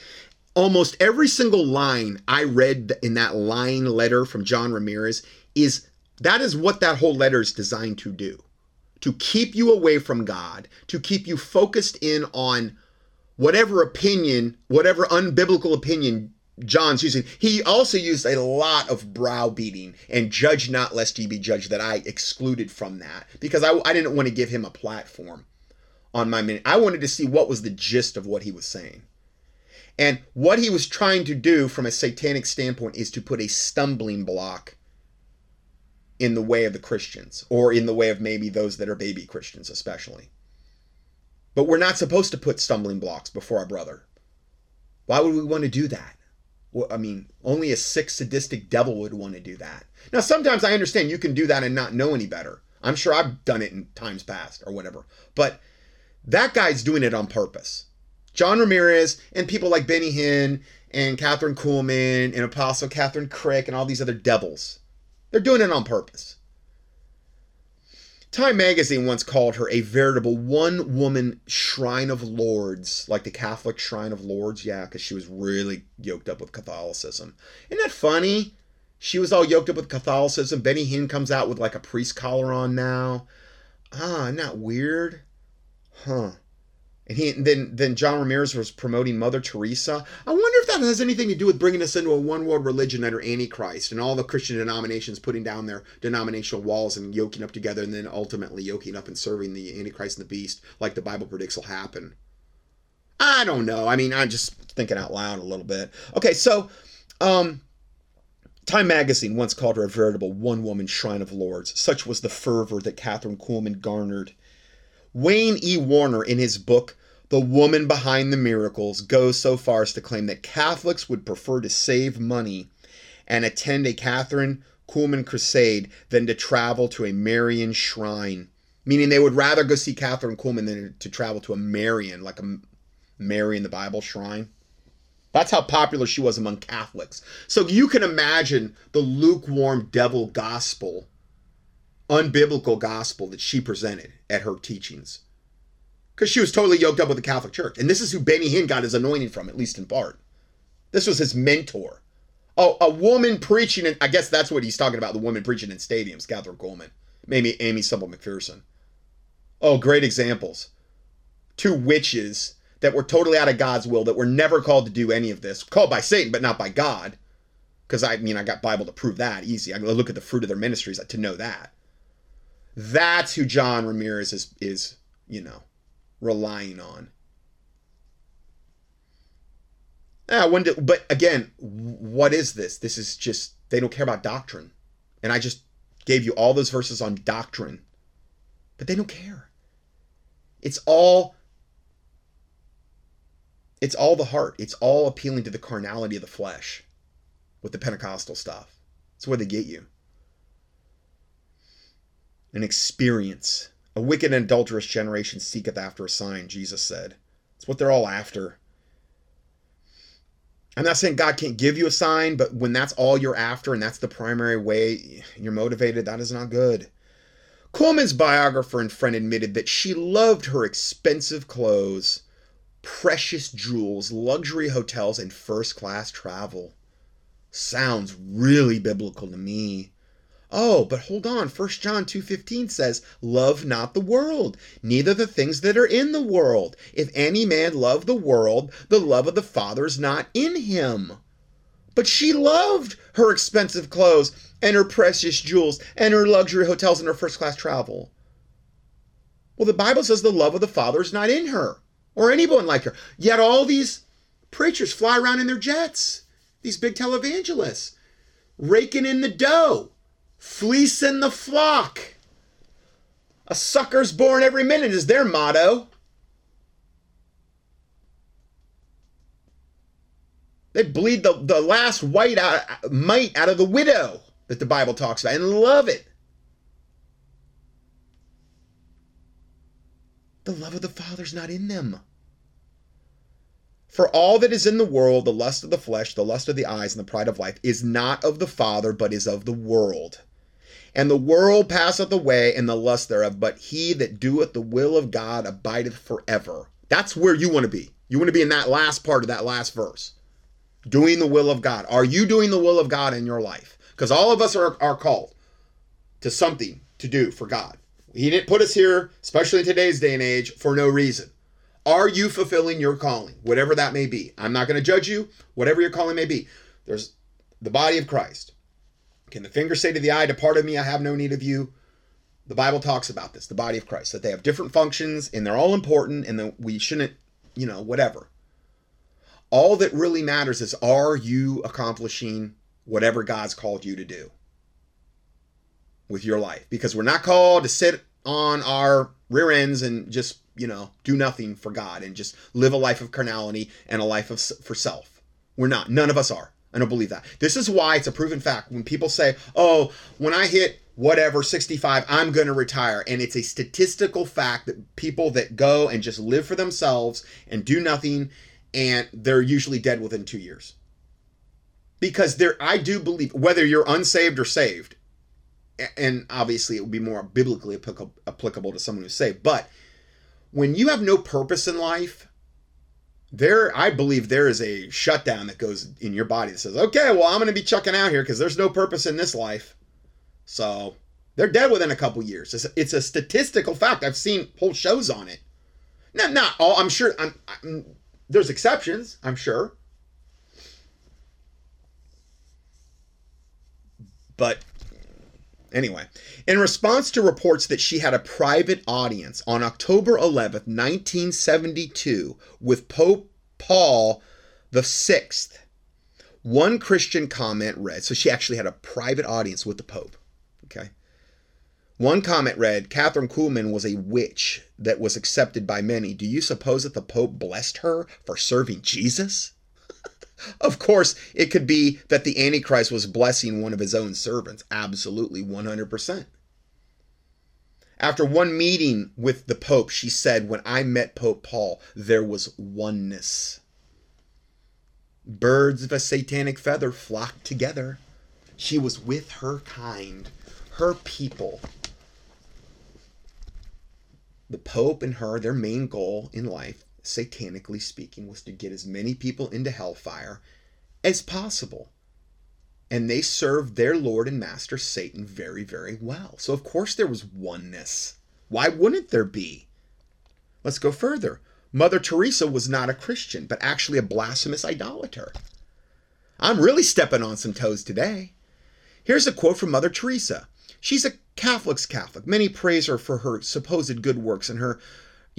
almost every single line I read in that line letter from John Ramirez is that is what that whole letter is designed to do. To keep you away from God, to keep you focused in on whatever opinion, whatever unbiblical opinion John's using. He also used a lot of browbeating and judge not lest ye be judged that I excluded from that because I, I didn't want to give him a platform on my minute. I wanted to see what was the gist of what he was saying. And what he was trying to do from a satanic standpoint is to put a stumbling block in the way of the Christians, or in the way of maybe those that are baby Christians, especially. But we're not supposed to put stumbling blocks before our brother. Why would we want to do that? Well, I mean, only a sick, sadistic devil would want to do that. Now, sometimes I understand you can do that and not know any better. I'm sure I've done it in times past or whatever. But that guy's doing it on purpose. John Ramirez and people like Benny Hinn and Kathryn Kuhlman and Apostle Kathryn Krick and all these other devils. They're doing it on purpose. Time magazine once called her a veritable one woman shrine of Lourdes, like the Catholic shrine of Lourdes. Yeah, because she was really yoked up with Catholicism. Isn't that funny? She was all yoked up with Catholicism. Benny Hinn comes out with like a priest collar on now. Ah, that weird? Huh and he then then John Ramirez was promoting Mother Teresa. I wonder if that has anything to do with bringing us into a one world religion under Antichrist and all the Christian denominations putting down their denominational walls and yoking up together, and then ultimately yoking up and serving the Antichrist and the Beast, like the Bible predicts will happen. I don't know. I mean, I'm just thinking out loud a little bit. Okay, so um, Time magazine once called her a veritable one woman shrine of Lourdes. Such was the fervor that Kathryn Kuhlman garnered. Wayne E. Warner, in his book the woman behind the miracles goes so far as to claim that Catholics would prefer to save money and attend a Kathryn Kuhlman crusade than to travel to a Marian shrine. Meaning they would rather go see Kathryn Kuhlman than to travel to a Marian, like a Mary in the Bible shrine. That's how popular she was among Catholics. So you can imagine the lukewarm devil gospel, unbiblical gospel that she presented at her teachings. Because she was totally yoked up with the Catholic Church. And this is who Benny Hinn got his anointing from, at least in part. This was his mentor. Oh, a woman preaching, in, I guess that's what he's talking about the woman preaching in stadiums, Kathryn Kuhlman. Maybe Aimee Semple McPherson. Oh, great examples. Two witches that were totally out of God's will, that were never called to do any of this, called by Satan, but not by God. Because I mean, I got Bible to prove that easy. I look at the fruit of their ministries to know that. That's who John Ramirez is, is you know, relying on. Yeah, when do, but again, what is this? This is just they don't care about doctrine, and I just gave you all those verses on doctrine, but they don't care. It's all it's all the heart. It's all appealing to the carnality of the flesh with the Pentecostal stuff. It's where they get you. An experience. A wicked and adulterous generation seeketh after a sign, Jesus said. It's what they're all after. I'm not saying God can't give you a sign, but when that's all you're after and that's the primary way you're motivated, that is not good. Kuhlman's biographer and friend admitted that she loved her expensive clothes precious jewels, luxury hotels, and first class travel. Sounds really biblical to me. Oh, but hold on. 1 John 2:15 says, "Love not the world, neither the things that are in the world. If any man love the world, the love of the Father is not in him." But she loved her expensive clothes and her precious jewels and her luxury hotels and her first class travel. Well, the Bible says the love of the Father is not in her or anyone like her. Yet all these preachers fly around in their jets, these big televangelists, raking in the dough, fleecing the flock. A sucker's born every minute is their motto. They bleed the, the last white out, mite out of the widow that the Bible talks about and love it. The love of the Father's not in them. For all that is in the world, the lust of the flesh, the lust of the eyes, and the pride of life, is not of the Father, but is of the world. And the world passeth away, and the lust thereof, but he that doeth the will of God abideth forever. That's where you want to be. You want to be in that last part of that last verse. Doing the will of God. Are you doing the will of God in your life? Because all of us are, are called to something to do for God. He didn't put us here, especially in today's day and age, for no reason. Are you fulfilling your calling, whatever that may be? I'm not going to judge you, whatever your calling may be. There's the body of Christ. Can the finger say to the eye, Depart of me, I have no need of you? The Bible talks about this, the body of Christ, that they have different functions and they're all important and that we shouldn't, you know, whatever. All that really matters is are you accomplishing whatever God's called you to do with your life? Because we're not called to sit on our rear ends and just you know, do nothing for God and just live a life of carnality and a life of for self. We're not. None of us are. I don't believe that. This is why it's a proven fact when people say, "Oh, when I hit whatever 65, I'm going to retire." And it's a statistical fact that people that go and just live for themselves and do nothing and they're usually dead within 2 years. Because there I do believe whether you're unsaved or saved, and obviously it would be more biblically applicable to someone who's saved, but when you have no purpose in life, there I believe there is a shutdown that goes in your body that says, "Okay, well, I'm going to be chucking out here because there's no purpose in this life." So, they're dead within a couple years. It's a, it's a statistical fact. I've seen whole shows on it. Not not all. I'm sure. I'm, I'm, there's exceptions. I'm sure. But Anyway, in response to reports that she had a private audience on October 11th, 1972, with Pope Paul VI, one Christian comment read, so she actually had a private audience with the Pope. Okay. One comment read, Kathryn Kuhlman was a witch that was accepted by many. Do you suppose that the Pope blessed her for serving Jesus? Of course, it could be that the Antichrist was blessing one of his own servants. Absolutely, 100%. After one meeting with the Pope, she said, When I met Pope Paul, there was oneness. Birds of a satanic feather flocked together. She was with her kind, her people. The Pope and her, their main goal in life, satanically speaking, was to get as many people into hellfire as possible. And they served their Lord and Master Satan very, very well. So, of course, there was oneness. Why wouldn't there be? Let's go further. Mother Teresa was not a Christian, but actually a blasphemous idolater. I'm really stepping on some toes today. Here's a quote from Mother Teresa. She's a Catholic's Catholic. Many praise her for her supposed good works and her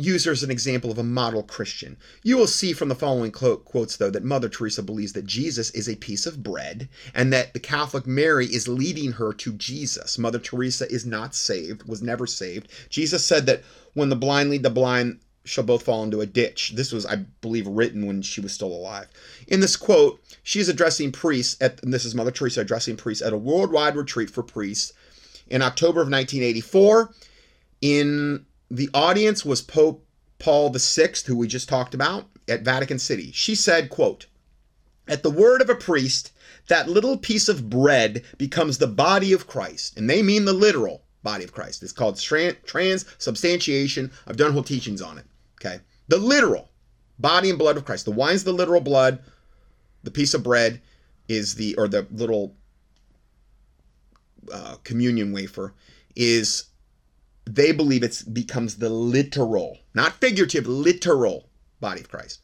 use as an example of a model Christian. You will see from the following quotes, though, that Mother Teresa believes that Jesus is a piece of bread and that the Catholic Mary is leading her to Jesus. Mother Teresa is not saved, was never saved. Jesus said that when the blind lead the blind, shall both fall into a ditch. This was, I believe, written when she was still alive. In this quote, she is addressing priests at, and this is Mother Teresa addressing priests at a worldwide retreat for priests in October of 1984. In the audience was Pope Paul VI, who we just talked about, at Vatican City. She said, quote, At the word of a priest, that little piece of bread becomes the body of Christ. And they mean the literal body of Christ. It's called transubstantiation. I've done whole teachings on it. Okay. The literal body and blood of Christ. The wine's the literal blood. The piece of bread is the, or the little uh, communion wafer is they believe it becomes the literal, not figurative, literal body of Christ.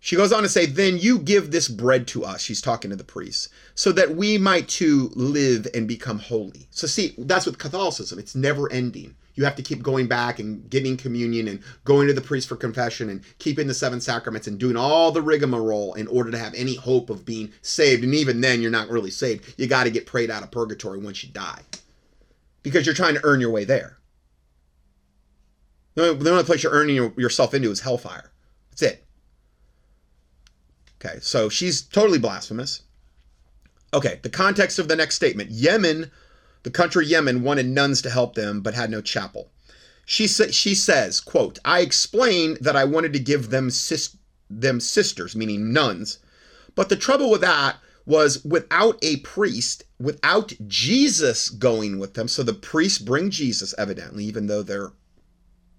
She goes on to say, Then you give this bread to us. She's talking to the priests, so that we might too live and become holy. So, see, that's with Catholicism. It's never ending. You have to keep going back and getting communion and going to the priest for confession and keeping the seven sacraments and doing all the rigmarole in order to have any hope of being saved. And even then, you're not really saved. You got to get prayed out of purgatory once you die because you're trying to earn your way there. The only place you're earning yourself into is hellfire. That's it. Okay, so she's totally blasphemous. Okay, the context of the next statement Yemen, the country Yemen, wanted nuns to help them but had no chapel. She, sa- she says, quote, I explained that I wanted to give them, sis- them sisters, meaning nuns, but the trouble with that was without a priest, without Jesus going with them. So the priests bring Jesus, evidently, even though they're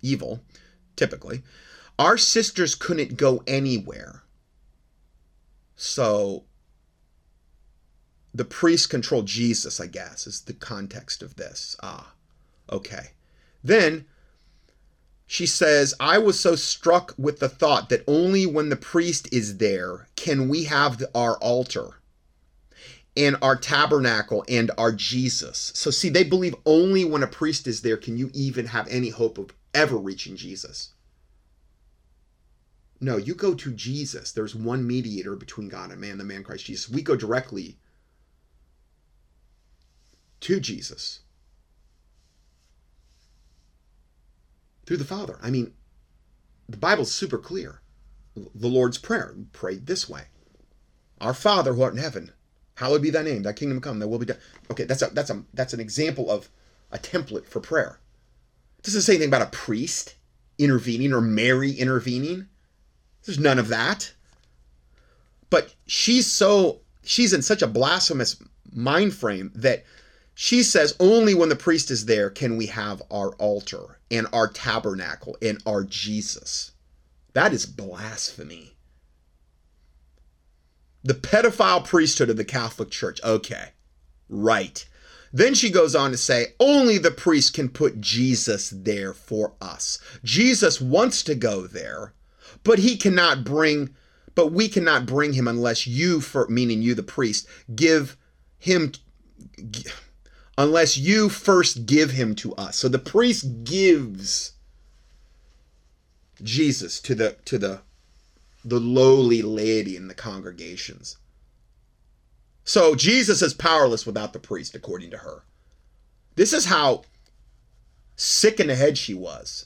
evil, typically. Our sisters couldn't go anywhere. So the priest control Jesus, I guess, is the context of this. Ah, okay. Then she says, I was so struck with the thought that only when the priest is there can we have our altar and our tabernacle and our Jesus. So, see, they believe only when a priest is there can you even have any hope of ever reaching Jesus. No, you go to Jesus. There's one mediator between God and man, the man Christ Jesus. We go directly to Jesus through the Father. I mean, the Bible's super clear. The Lord's Prayer prayed this way Our Father who art in heaven, hallowed be thy name, thy kingdom come, thy will be done. Okay, that's a that's a that's an example of a template for prayer. It doesn't say anything about a priest intervening or Mary intervening. There's none of that. But she's so she's in such a blasphemous mind frame that she says only when the priest is there can we have our altar and our tabernacle and our Jesus. That is blasphemy. The pedophile priesthood of the Catholic Church. Okay. Right. Then she goes on to say, only the priest can put Jesus there for us. Jesus wants to go there, but he cannot bring, but we cannot bring him unless you, for meaning you, the priest, give him, unless you first give him to us. So the priest gives Jesus to the to the the lowly laity in the congregations. So Jesus is powerless without the priest, according to her. This is how sick in the head she was.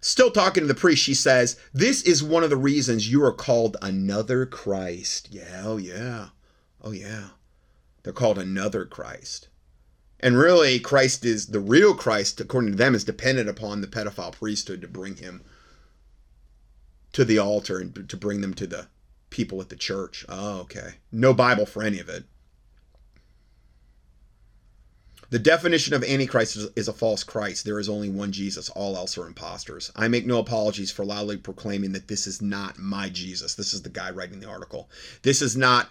Still talking to the priest, she says, This is one of the reasons you are called another Christ. Yeah, oh yeah. Oh yeah. They're called another Christ. And really, Christ is the real Christ, according to them, is dependent upon the pedophile priesthood to bring him to the altar and to bring them to the people at the church. Oh, okay. No Bible for any of it. The definition of Antichrist is, a false Christ. There is only one Jesus. All else are imposters. I make no apologies for loudly proclaiming that this is not my Jesus. This is the guy writing the article. This is not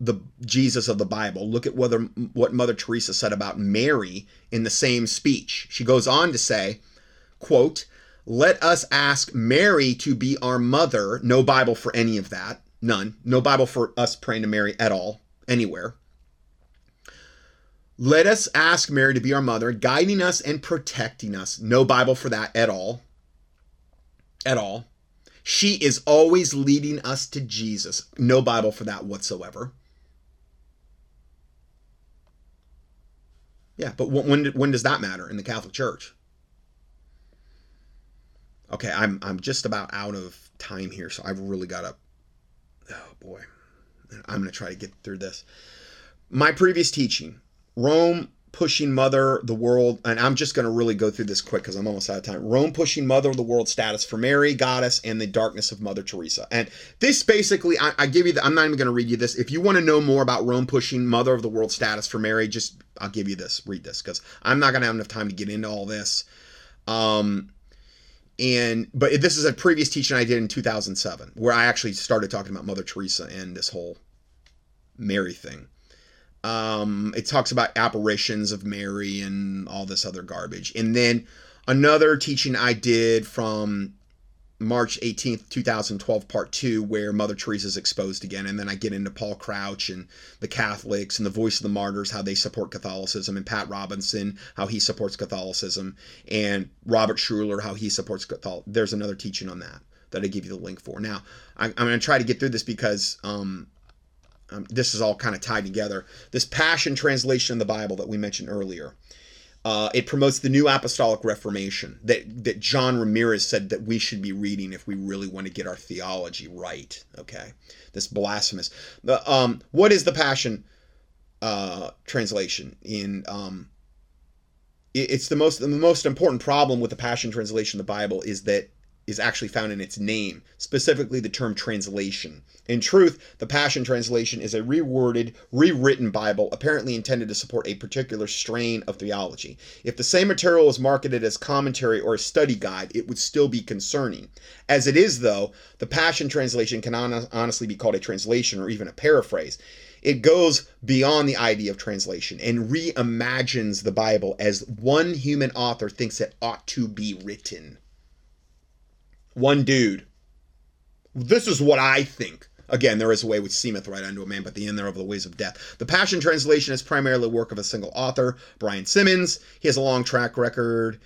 the Jesus of the Bible. Look at whether what Mother Teresa said about Mary in the same speech. She goes on to say, quote, "Let us ask Mary to be our mother." No Bible for any of that. None. No Bible for us praying to Mary at all anywhere. Let us ask Mary to be our mother, guiding us and protecting us. No Bible for that at all. At all. She is always leading us to Jesus. No Bible for that whatsoever. Yeah, but when when does that matter in the Catholic Church? Okay, I'm I'm just about out of time here, so I've really got to. Oh boy, I'm to try to get through this. My previous teaching, Rome pushing mother the world and i'm just to really go through this quick because i'm almost out of time rome pushing mother of the world status for mary goddess and the darkness of mother teresa and this basically i, I give you the, i'm not even to read you this if you want to know more about rome pushing mother of the world status for mary just i'll give you this read this because i'm not to have enough time to get into all this um and but this is a previous teaching i did in 2007 where i actually started talking about mother teresa and this whole mary thing um, it talks about apparitions of Mary and all this other garbage. And then another teaching I did from March 18th, 2012, part two, where Mother Teresa is exposed again. And then I get into Paul Crouch and the Catholics and the Voice of the Martyrs, how they support Catholicism, and Pat Robertson, how he supports Catholicism, and Robert Schuller, how he supports Catholicism. There's another teaching on that that I give you the link for. Now, I'm, I'm going to try to get through this because um, um, this is all kind of tied together. This Passion translation of the Bible that we mentioned earlier. Uh, it promotes the new apostolic reformation that, that John Ramirez said that we should be reading if we really want to get our theology right. Okay, this blasphemous. The um, what is the Passion uh, translation in um, it, it's the most the most important problem with the Passion translation of the Bible is that is actually found in its name, specifically the term translation. In truth, the Passion Translation is a reworded, rewritten Bible apparently intended to support a particular strain of theology. If the same material was marketed as commentary or a study guide, it would still be concerning. As it is, though, the Passion Translation can honestly be called a translation or even a paraphrase. It goes beyond the idea of translation and reimagines the Bible as one human author thinks it ought to be written one dude. This is what I think. Again, there is a way which seemeth right unto a man, but the end thereof the ways of death. The Passion Translation is primarily the work of a single author, Brian Simmons. He has a long track record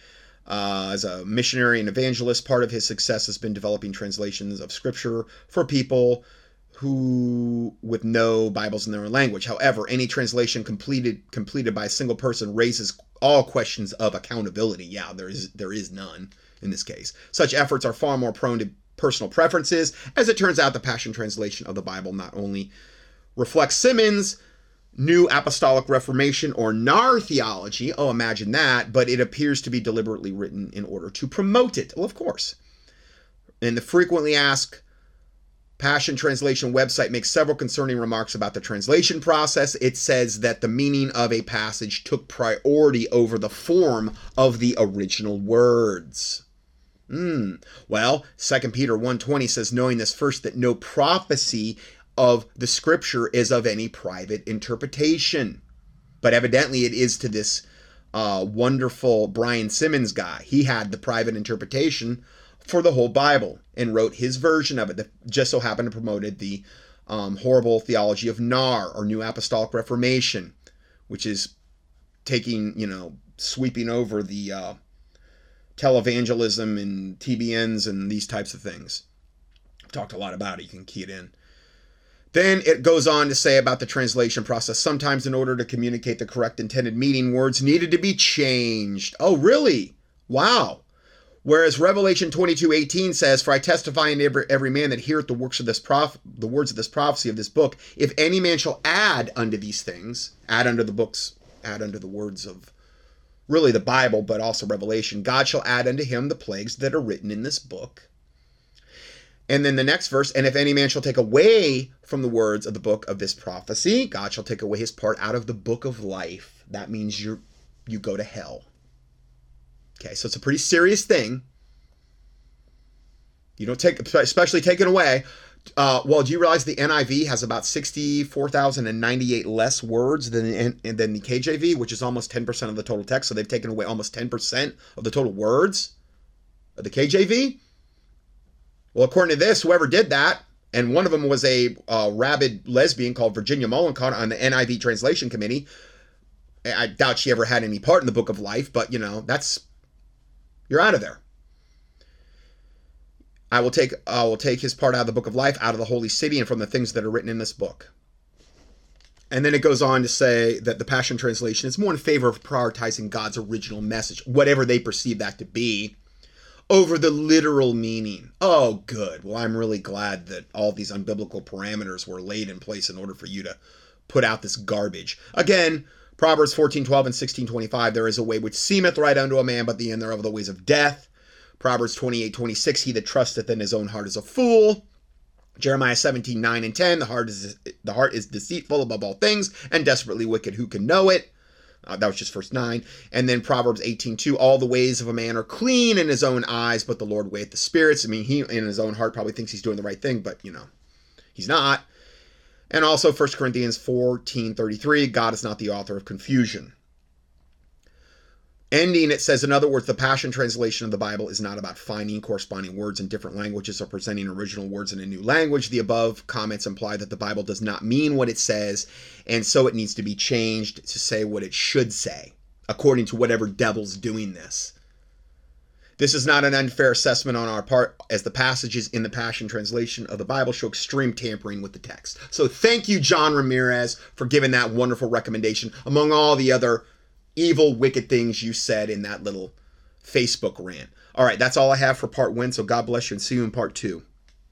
uh, as a missionary and evangelist. Part of his success has been developing translations of Scripture for people who with no Bibles in their own language. However, any translation completed completed by a single person raises all questions of accountability. Yeah, there is there is none in this case. Such efforts are far more prone to personal preferences. As it turns out, the Passion Translation of the Bible not only reflects Simmons' New Apostolic Reformation or NAR theology, oh, imagine that, but it appears to be deliberately written in order to promote it. Well, of course. And the frequently asked Passion Translation website makes several concerning remarks about the translation process. It says that the meaning of a passage took priority over the form of the original words. Hmm. Well, 2 Peter 1:20 says knowing this first that no prophecy of the scripture is of any private interpretation. But evidently it is to this uh, wonderful Brian Simmons guy. He had the private interpretation for the whole Bible and wrote his version of it that just so happened to promoted the um, horrible theology of NAR or New Apostolic Reformation, which is taking, you know, sweeping over the uh, televangelism and TBNs and these types of things. I've talked a lot about it. You can key it in. Then it goes on to say about the translation process. Sometimes, in order to communicate the correct intended meaning, words needed to be changed. Oh, really? Wow. Whereas Revelation 22, 18 says, For I testify in every, every man that heareth the works of this prof the words of this prophecy of this book, if any man shall add unto these things, add unto the books, add unto the words of really the Bible, but also Revelation, God shall add unto him the plagues that are written in this book. And then the next verse, and if any man shall take away from the words of the book of this prophecy, God shall take away his part out of the book of life. That means you you go to hell. Okay, so it's a pretty serious thing. You don't take, especially taken away. Uh, well, do you realize the NIV has about 64,098 less words than, than the KJV, which is almost 10% of the total text? So they've taken away almost 10% of the total words of the KJV. Well, according to this, whoever did that, and one of them was a uh, rabid lesbian called Virginia Mollenkott on the NIV translation committee. I doubt she ever had any part in the book of life, but you know, that's you're out of there. I will take I will take his part out of the book of life, out of the holy city, and from the things that are written in this book. And then it goes on to say that the Passion Translation is more in favor of prioritizing God's original message, whatever they perceive that to be, over the literal meaning. Oh, good. Well, I'm really glad that all these unbiblical parameters were laid in place in order for you to put out this garbage. Again, Proverbs 14, 12, and 16, 25, there is a way which seemeth right unto a man, but the end thereof are the ways of death. Proverbs 28, 26, he that trusteth in his own heart is a fool. Jeremiah 17, 9 and 10, the heart is the heart is deceitful above all things and desperately wicked. Who can know it? Uh, that was just verse 9. And then Proverbs 18, 2, all the ways of a man are clean in his own eyes, but the Lord weigheth the spirits. I mean, he in his own heart probably thinks he's doing the right thing, but you know, he's not. And also 1 Corinthians 14 33, God is not the author of confusion. Ending, it says, in other words, the Passion Translation of the Bible is not about finding corresponding words in different languages or presenting original words in a new language. The above comments imply that the Bible does not mean what it says, and so it needs to be changed to say what it should say, according to whatever devil's doing this. This is not an unfair assessment on our part, as the passages in the Passion Translation of the Bible show extreme tampering with the text. So thank you, John Ramirez, for giving that wonderful recommendation, among all the other evil, wicked things you said in that little Facebook rant. All right, that's all I have for part one, so God bless you and see you in part two.